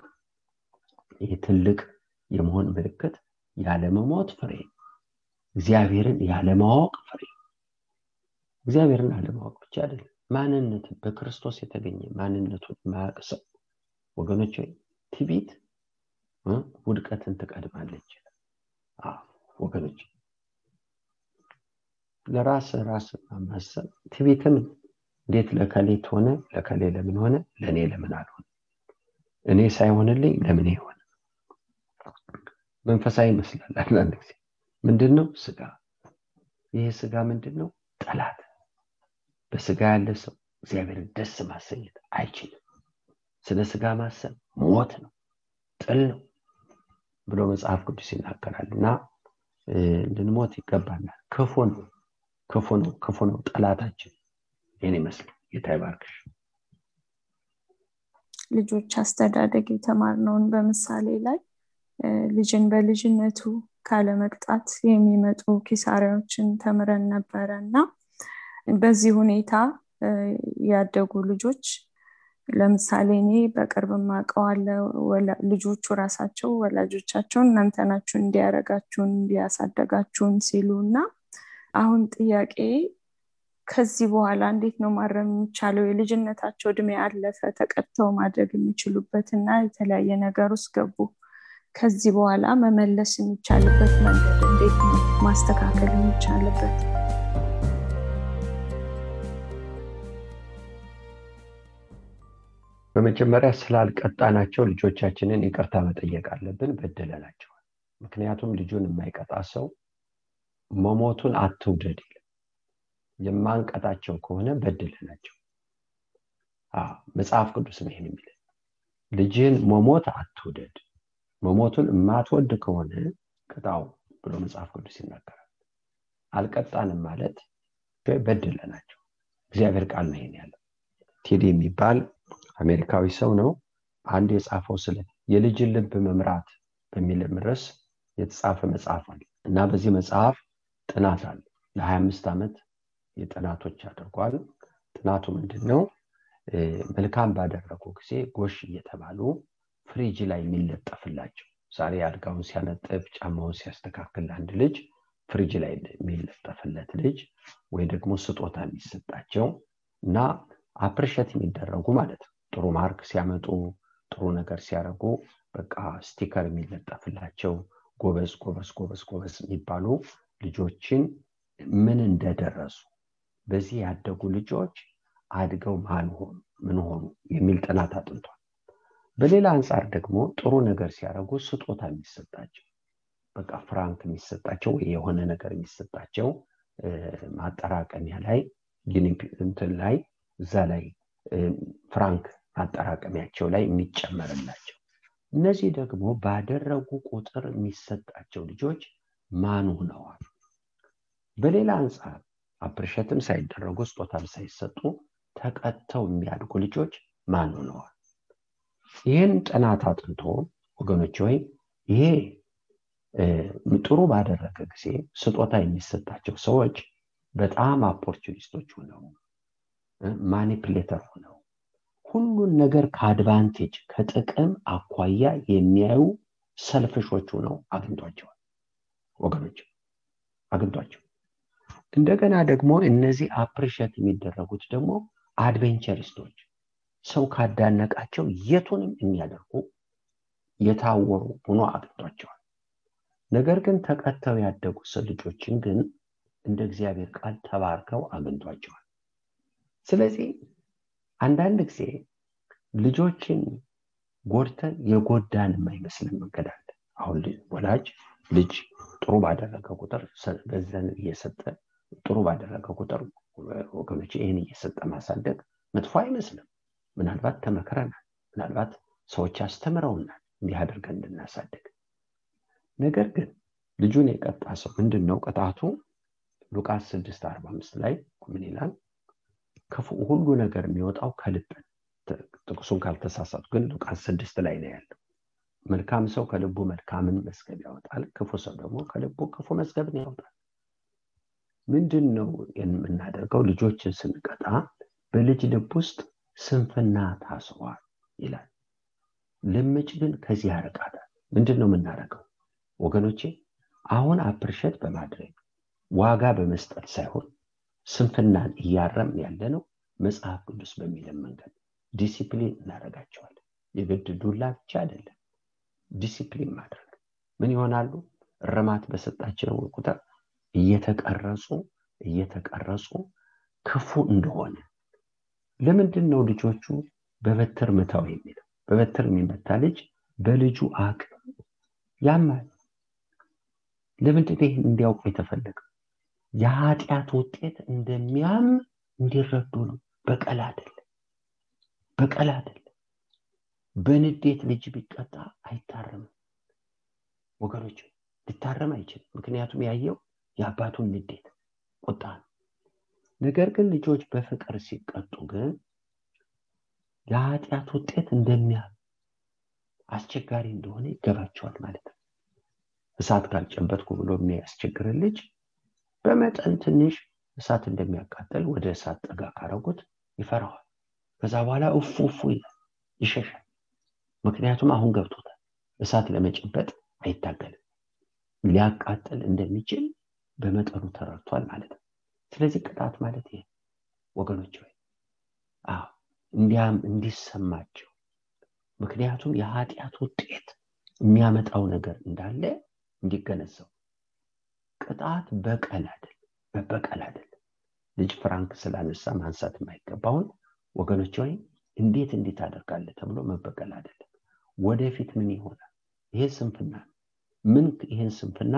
ይህ ትልቅ የመሆን ምልክት ያለመሞት ፍሬ እግዚአብሔርን ያለማወቅ ፍሬ እግዚአብሔርን አለማወቅ ብቻ አይደለም። ማንነትን በክርስቶስ የተገኘ ማንነቱን ማያቅ ሰው ወገኖች ትቢት ውድቀትን ትቀድማለች። ወገኖች ለራስ ራስ ማሰብ ትቢትም እንዴት ለከሌት ሆነ ለከሌ ለምን ሆነ? ለእኔ ለምን አልሆነ እኔ ሳይሆንልኝ ለምን ይሆነ መንፈሳዊ ይመስላል አንዳንድ ጊዜ። ምንድን ነው ስጋ? ይህ ስጋ ምንድን ነው ጠላት በስጋ ያለ ሰው እግዚአብሔርን ደስ ማሰኘት አይችልም። ስለ ስጋ ማሰብ ሞት ነው ጥል ነው ብሎ መጽሐፍ ቅዱስ ይናገራል እና ልንሞት ይገባናል። ክፉ ነው ክፉ ነው ክፉ ነው። ጠላታችን ይህን ይመስል ጌታ ልጆች አስተዳደግ የተማርነውን በምሳሌ ላይ ልጅን በልጅነቱ ካለመቅጣት የሚመጡ ኪሳሪያዎችን ተምረን ነበረ እና በዚህ ሁኔታ ያደጉ ልጆች ለምሳሌ እኔ በቅርብ ማቀዋለ ልጆቹ ራሳቸው ወላጆቻቸውን እናንተ ናችሁ እንዲያረጋችሁን እንዲያሳደጋችሁን ሲሉ እና አሁን ጥያቄ ከዚህ በኋላ እንዴት ነው ማረም የሚቻለው? የልጅነታቸው እድሜ አለፈ ተቀጥተው ማድረግ የሚችሉበት እና የተለያየ ነገር ውስጥ ገቡ። ከዚህ በኋላ መመለስ የሚቻልበት መንገድ እንዴት ነው ማስተካከል የሚቻልበት በመጀመሪያ ስላልቀጣናቸው ልጆቻችንን ይቅርታ መጠየቅ አለብን በደለናቸዋል። ምክንያቱም ልጁን የማይቀጣ ሰው መሞቱን አትውደድ የማንቀጣቸው ከሆነ በድለናቸው መጽሐፍ ቅዱስ ነው ይህን የሚል ልጅን መሞት አትውደድ። መሞቱን የማትወድ ከሆነ ቅጣው ብሎ መጽሐፍ ቅዱስ ይናገራል። አልቀጣንም ማለት በድለናቸው እግዚአብሔር ቃል ነው ይሄን ያለው። ቴዲ የሚባል አሜሪካዊ ሰው ነው። አንድ የጻፈው ስለ የልጅን ልብ መምራት በሚል ርዕስ የተጻፈ መጽሐፍ አለ እና በዚህ መጽሐፍ ጥናት አለ። ለ25 ዓመት የጥናቶች አድርጓል። ጥናቱ ምንድን ነው መልካም ባደረጉ ጊዜ ጎሽ እየተባሉ ፍሪጅ ላይ የሚለጠፍላቸው ዛሬ አልጋውን ሲያነጥፍ ጫማውን ሲያስተካክል አንድ ልጅ ፍሪጅ ላይ የሚለጠፍለት ልጅ ወይ ደግሞ ስጦታ የሚሰጣቸው እና appreciate የሚደረጉ ማለት ነው ጥሩ mark ሲያመጡ ጥሩ ነገር ሲያደርጉ በቃ sticker የሚለጠፍላቸው ጎበዝ ጎበዝ ጎበዝ ጎበዝ የሚባሉ ልጆችን ምን እንደደረሱ በዚህ ያደጉ ልጆች አድገው ምን ሆኑ የሚል ጥናት አጥንቷል። በሌላ አንጻር ደግሞ ጥሩ ነገር ሲያደርጉ ስጦታ የሚሰጣቸው በቃ ፍራንክ የሚሰጣቸው ወይ የሆነ ነገር የሚሰጣቸው ማጠራቀሚያ ላይ እንትን ላይ እዛ ላይ ፍራንክ ማጠራቀሚያቸው ላይ የሚጨመርላቸው። እነዚህ ደግሞ ባደረጉ ቁጥር የሚሰጣቸው ልጆች ማን ሆነዋል? በሌላ አንጻር አፕርሸትም ሳይደረጉ ስጦታም ሳይሰጡ ተቀጥተው የሚያድጉ ልጆች ማን ሆነዋል? ይህን ጥናት አጥንቶ ወገኖች ወይ ይሄ ጥሩ ባደረገ ጊዜ ስጦታ የሚሰጣቸው ሰዎች በጣም opportunist ኦች ሆነው manipulator ሆነው ሁሉን ነገር ከ advantage ከጥቅም አኳያ የሚያዩ selfish ኦች ሆነው አግኝቷቸዋል ወገኖች አግኝቷቸው። እንደገና ደግሞ እነዚህ appreciate የሚደረጉት ደግሞ አድቬንቸሪስቶች ሰው ካዳነቃቸው የቱንም የሚያደርጉ የታወሩ ሆኖ አግኝቷቸዋል። ነገር ግን ተቀተው ያደጉ ልጆችን ግን እንደ እግዚአብሔር ቃል ተባርከው አግኝቷቸዋል። ስለዚህ አንዳንድ ጊዜ ልጆችን ጎድተን የጎዳን የማይመስልን መንገድ አለ። አሁን ወላጅ ልጅ ጥሩ ባደረገ ቁጥር ገንዘብ እየሰጠ ጥሩ ባደረገ ቁጥር ወገኖች ይህን እየሰጠ ማሳደግ መጥፎ አይመስልም። ምናልባት ተመክረናል ምናልባት ሰዎች አስተምረውናል እንዲህ አድርገን እንድናሳድግ። ነገር ግን ልጁን የቀጣ ሰው ምንድን ነው ቅጣቱ? ሉቃስ 6 45 ላይ ምን ይላል ሁሉ ነገር የሚወጣው ከልብ ጥቅሱን ካልተሳሳቱ ግን ሉቃስ ስድስት ላይ ነው ያለው። መልካም ሰው ከልቡ መልካምን መዝገብ ያወጣል ክፉ ሰው ደግሞ ከልቡ ክፉ መዝገብን ያወጣል። ምንድን ነው የምናደርገው? ልጆችን ስንቀጣ በልጅ ልብ ውስጥ ስንፍና ታስሯል ይላል። ልምጭ ግን ከዚህ ያርቃታል ምንድን ነው የምናደርገው? ወገኖቼ አሁን አፕርሸት በማድረግ ዋጋ በመስጠት ሳይሆን ስንፍናን እያረምን ያለ ነው መጽሐፍ ቅዱስ በሚለን መንገድ ዲሲፕሊን እናደረጋቸዋለን የግድ ዱላ ብቻ አይደለም ዲሲፕሊን ማድረግ ምን ይሆናሉ? እርማት በሰጣቸው ቁጥር እየተቀረጹ እየተቀረጹ ክፉ እንደሆነ። ለምንድን ነው ልጆቹ በበትር ምታው የሚለው? በበትር የሚመታ ልጅ በልጁ አቅም ያማል። ለምንድን ይህን እንዲያውቁ የተፈለገው የኃጢአት ውጤት እንደሚያም እንዲረዱ ነው። በቀል አይደለም በቀል አይደለም። በንዴት ልጅ ቢቀጣ አይታረምም። ወገኖች ሊታረም አይችልም። ምክንያቱም ያየው የአባቱን ንዴት ቁጣ ነው። ነገር ግን ልጆች በፍቅር ሲቀጡ ግን የኃጢአት ውጤት እንደሚያ አስቸጋሪ እንደሆነ ይገባቸዋል ማለት ነው። እሳት ካልጨበጥኩ ብሎ የሚያስቸግርን ልጅ በመጠን ትንሽ እሳት እንደሚያቃጠል ወደ እሳት ጠጋ ካረጉት ይፈራዋል። ከዛ በኋላ እፉ እፉ ይሸሻል። ምክንያቱም አሁን ገብቶታል። እሳት ለመጨበጥ አይታገልም። ሊያቃጥል እንደሚችል በመጠኑ ተረድቷል ማለት ነው። ስለዚህ ቅጣት ማለት ይሄ ወገኖች ወይ እንዲያም እንዲሰማቸው። ምክንያቱም የኃጢአት ውጤት የሚያመጣው ነገር እንዳለ እንዲገነዘቡ ቅጣት በቀል አይደል በበቀል አይደለም። ልጅ ፍራንክ ስላነሳ ማንሳት የማይገባውን ወገኖች ወይ እንዴት እንዴት አደርጋለ ተብሎ መበቀል አይደለም። ወደፊት ምን ይሆናል? ይሄ ስንፍና ምን ይህን ስንፍና?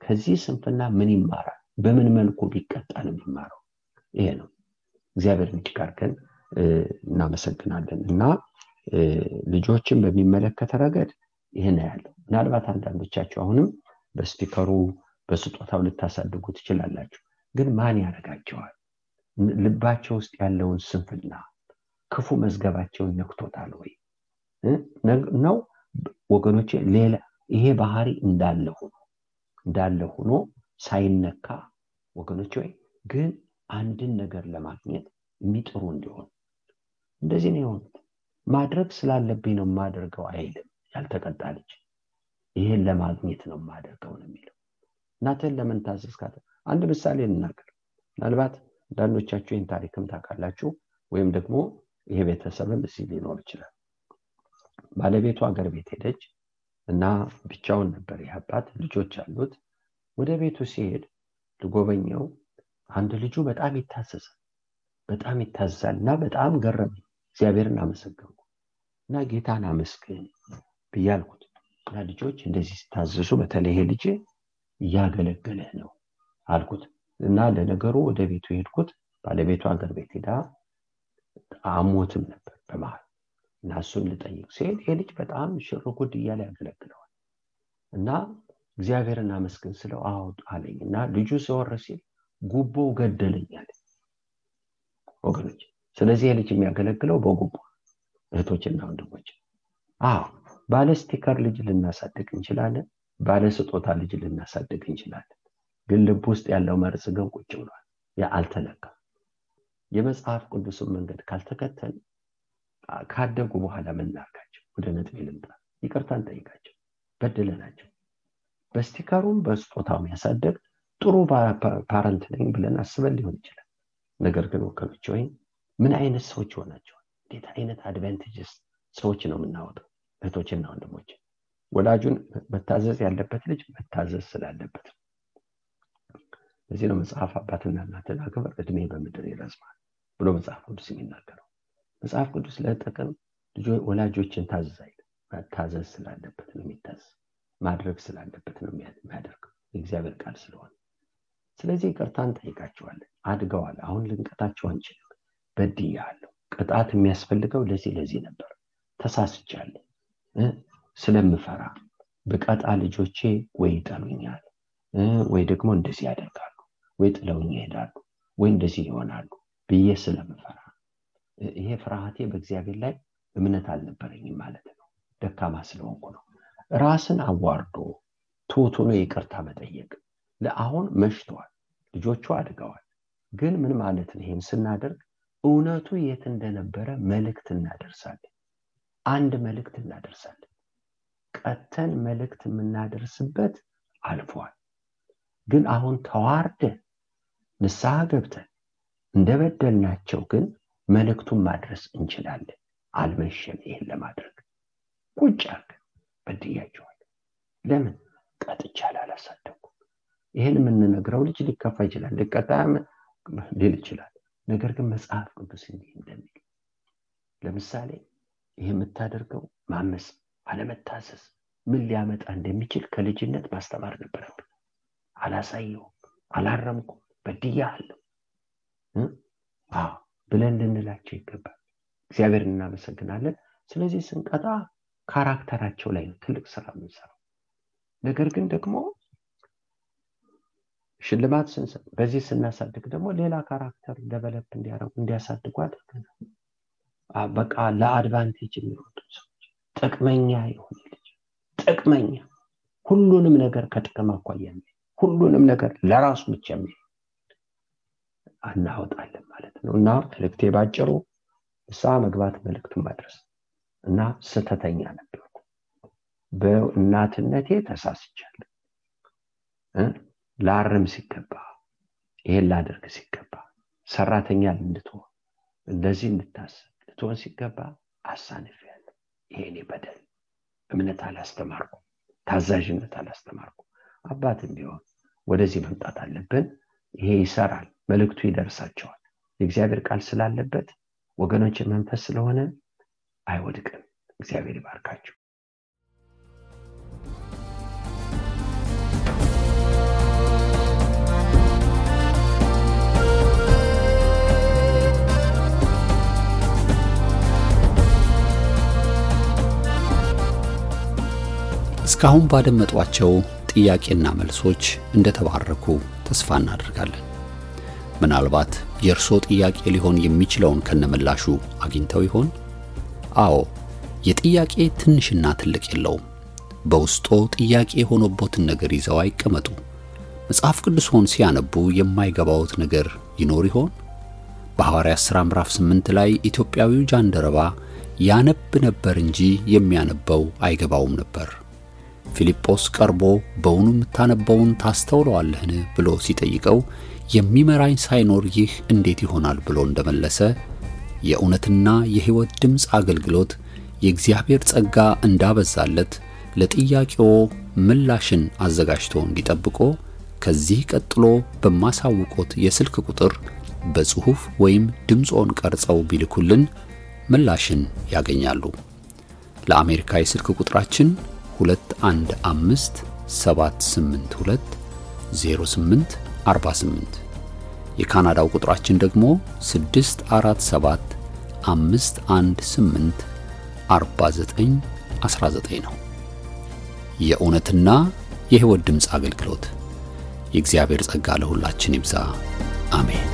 ከዚህ ስንፍና ምን ይማራል? በምን መልኩ ቢቀጣ ነው የሚማረው? ይሄ ነው። እግዚአብሔርን እጅግ አድርገን እናመሰግናለን። እና ልጆችን በሚመለከተ ረገድ ይህን ያለው ምናልባት አንዳንዶቻቸው አሁንም በስቲከሩ በስጦታው ልታሳድጉ ትችላላችሁ። ግን ማን ያደርጋቸዋል? ልባቸው ውስጥ ያለውን ስንፍና ክፉ መዝገባቸውን ነክቶታል ወይ? ነው? ወገኖች ሌላ ይሄ ባህሪ እንዳለ ሆኖ እንዳለ ሆኖ ሳይነካ ወገኖች ወይ ግን አንድን ነገር ለማግኘት የሚጥሩ እንዲሆን እንደዚህ ነው የሆኑት። ማድረግ ስላለብኝ ነው የማደርገው አይልም። ያልተቀጣ ልጅ ይሄን ለማግኘት ነው የማደርገው ነው የሚለው እናትህን ለምን ታዘዝካት? አንድ ምሳሌ እንናገር። ምናልባት አንዳንዶቻችሁ ይህን ታሪክም ታውቃላችሁ ወይም ደግሞ ይሄ ቤተሰብም እዚህ ሊኖር ይችላል። ባለቤቱ ሀገር ቤት ሄደች እና ብቻውን ነበር ይህ አባት ልጆች አሉት። ወደ ቤቱ ሲሄድ ልጎበኘው። አንድ ልጁ በጣም ይታዘዛል በጣም ይታዘዛል እና በጣም ገረመኝ። እግዚአብሔርን አመሰገንኩ እና ጌታን አመስግን ብያልኩት እና ልጆች እንደዚህ ሲታዘዙ በተለይ ልጅ እያገለገለህ ነው አልኩት። እና ለነገሩ ወደ ቤቱ ሄድኩት ባለቤቱ ሀገር ቤት ሄዳ አሞትም ነበር በመሀል እና እሱን ልጠይቅ ሲሄድ ይሄ ልጅ በጣም ሽርጉድ እያለ ያገለግለዋል። እና እግዚአብሔርን አመስግን ስለው አውጥ አለኝ። እና ልጁ ዘወር ሲል ጉቦ ገደለኛል ወገኖች። ስለዚህ ይህ ልጅ የሚያገለግለው በጉቦ እህቶችና ወንድሞች አዎ ባለ sticker ልጅ ልናሳድግ እንችላለን ባለ ስጦታ ልጅ ልናሳድግ እንችላለን። ግን ልብ ውስጥ ያለው መርዝ ግን ቁጭ ብሏል። ያ አልተነካም። የመጽሐፍ ቅዱስን መንገድ ካልተከተል ካደጉ በኋላ ምናርጋቸው ወደ ነጥብ ልምጣ። ይቅርታ እንጠይቃቸው። በድለናቸው። በ sticker ኡም በስጦታው ያሳደግ ጥሩ parent ነኝ ብለን አስበን ሊሆን ይችላል። ነገር ግን ወገኖች ወይም ምን አይነት ሰዎች ሆናቸዋል እንዴት አይነት advantageous ሰዎች ነው የምናወጣው? እህቶችና ወንድሞች ወላጁን መታዘዝ ያለበት ልጅ መታዘዝ ስላለበት። ለዚህ ነው መጽሐፍ አባትና እናትን አክብር እድሜ በምድር ይረዝማል ብሎ መጽሐፍ ቅዱስ የሚናገረው። መጽሐፍ ቅዱስ ለጥቅም ወላጆችን ታዘዝ አይል መታዘዝ ስላለበት ነው የሚታዘዝ ማድረግ ስላለበት ነው የሚያደርገው። የእግዚአብሔር ቃል ስለሆነ ስለዚህ ይቅርታ እንጠይቃቸዋለን አድገዋል። አሁን ልንቀጣቸው አንችልም። በድያለሁ ቅጣት የሚያስፈልገው ለዚህ ለዚህ ነበር። ተሳስቻለሁ ስለምፈራ ብቀጣ ልጆቼ ወይ ይጠሉኛል ወይ ደግሞ እንደዚህ ያደርጋሉ ወይ ጥለውኝ ይሄዳሉ ወይ እንደዚህ ይሆናሉ ብዬ ስለምፈራ። ይሄ ፍርሃቴ በእግዚአብሔር ላይ እምነት አልነበረኝም ማለት ነው። ደካማ ስለሆንኩ ነው። ራስን አዋርዶ ትሁት ሆኖ ይቅርታ መጠየቅ ለአሁን መሽተዋል ልጆቹ አድገዋል። ግን ምን ማለት ነው ይህም ስናደርግ? እውነቱ የት እንደነበረ መልእክት እናደርሳለን። አንድ መልእክት እናደርሳለን ቀተን መልእክት የምናደርስበት አልፏል። ግን አሁን ተዋርደን ንስሐ ገብተን እንደበደልናቸው ግን መልእክቱን ማድረስ እንችላለን። አልመሸም ይህን ለማድረግ። ቁጭ አርገን በድያቸዋል። ለምን? ቀጥቻል አላሳደኩም። ይህን የምንነግረው ልጅ ሊከፋ ይችላል ሊቀጣ ሊል ይችላል። ነገር ግን መጽሐፍ ቅዱስ እንዲህ እንደሚል ለምሳሌ ይህ የምታደርገው ማመስ አለመታሰስ ምን ሊያመጣ እንደሚችል ከልጅነት ማስተማር ነበረብን። አላሳየው አላረምኩም በድያ አለው። ብለን ልንላቸው ይገባል። እግዚአብሔር እናመሰግናለን። ስለዚህ ስንቀጣ ካራክተራቸው ላይ ነው ትልቅ ስራ የምንሰራው። ነገር ግን ደግሞ ሽልማት ስንሰጥ በዚህ ስናሳድግ ደግሞ ሌላ ካራክተር ደቨለፕ እንዲያሳድጉ አድርገናል። በቃ ለአድቫንቴጅ የሚወጡ ሰዎች ጥቅመኛ የሆነ ልጅ ጥቅመኛ ሁሉንም ነገር ከጥቅም አኳያ ሁሉንም ነገር ለራሱ ብቻ የሚል እናወጣለን ማለት ነው። እና መልእክቴ ባጭሩ እሳ መግባት መልእክቱን ማድረስ እና ስተተኛ ነበርኩ በእናትነቴ ተሳስቻለሁ። ላርም ሲገባ ይሄን ላደርግ ሲገባ ሰራተኛ እንድትሆን እንደዚህ እንድታስብ ልትሆን ሲገባ አሳንፍ ይሄኔ በደል እምነት አላስተማርኩ ታዛዥነት አላስተማርኩ አባትም ቢሆን ወደዚህ መምጣት አለብን። ይሄ ይሰራል መልእክቱ ይደርሳቸዋል። የእግዚአብሔር ቃል ስላለበት ወገኖችን መንፈስ ስለሆነ አይወድቅም። እግዚአብሔር ይባርካቸው እስካሁን ባደመጧቸው ጥያቄና መልሶች እንደተባረኩ ተስፋ እናደርጋለን። ምናልባት የእርሶ ጥያቄ ሊሆን የሚችለውን ከነምላሹ አግኝተው ይሆን? አዎ፣ የጥያቄ ትንሽና ትልቅ የለውም። በውስጦ ጥያቄ የሆነቦትን ነገር ይዘው አይቀመጡ። መጽሐፍ ቅዱስን ሲያነቡ የማይገባውት ነገር ይኖር ይሆን? በሐዋርያት ሥራ ምዕራፍ 8 ላይ ኢትዮጵያዊው ጃንደረባ ያነብ ነበር እንጂ የሚያነበው አይገባውም ነበር። ፊልጶስ ቀርቦ በውኑ የምታነበውን ታስተውለዋለህን ብሎ ሲጠይቀው የሚመራኝ ሳይኖር ይህ እንዴት ይሆናል ብሎ እንደመለሰ የእውነትና የሕይወት ድምፅ አገልግሎት የእግዚአብሔር ጸጋ እንዳበዛለት ለጥያቄዎ ምላሽን አዘጋጅቶ እንዲጠብቆ ከዚህ ቀጥሎ በማሳውቆት የስልክ ቁጥር በጽሑፍ ወይም ድምፆን ቀርጸው ቢልኩልን ምላሽን ያገኛሉ። ለአሜሪካ የስልክ ቁጥራችን 215 782 08 48 የካናዳው ቁጥራችን ደግሞ 647 518 49 19 ነው። የእውነትና የሕይወት ድምፅ አገልግሎት የእግዚአብሔር ጸጋ ለሁላችን ይብዛ። አሜን።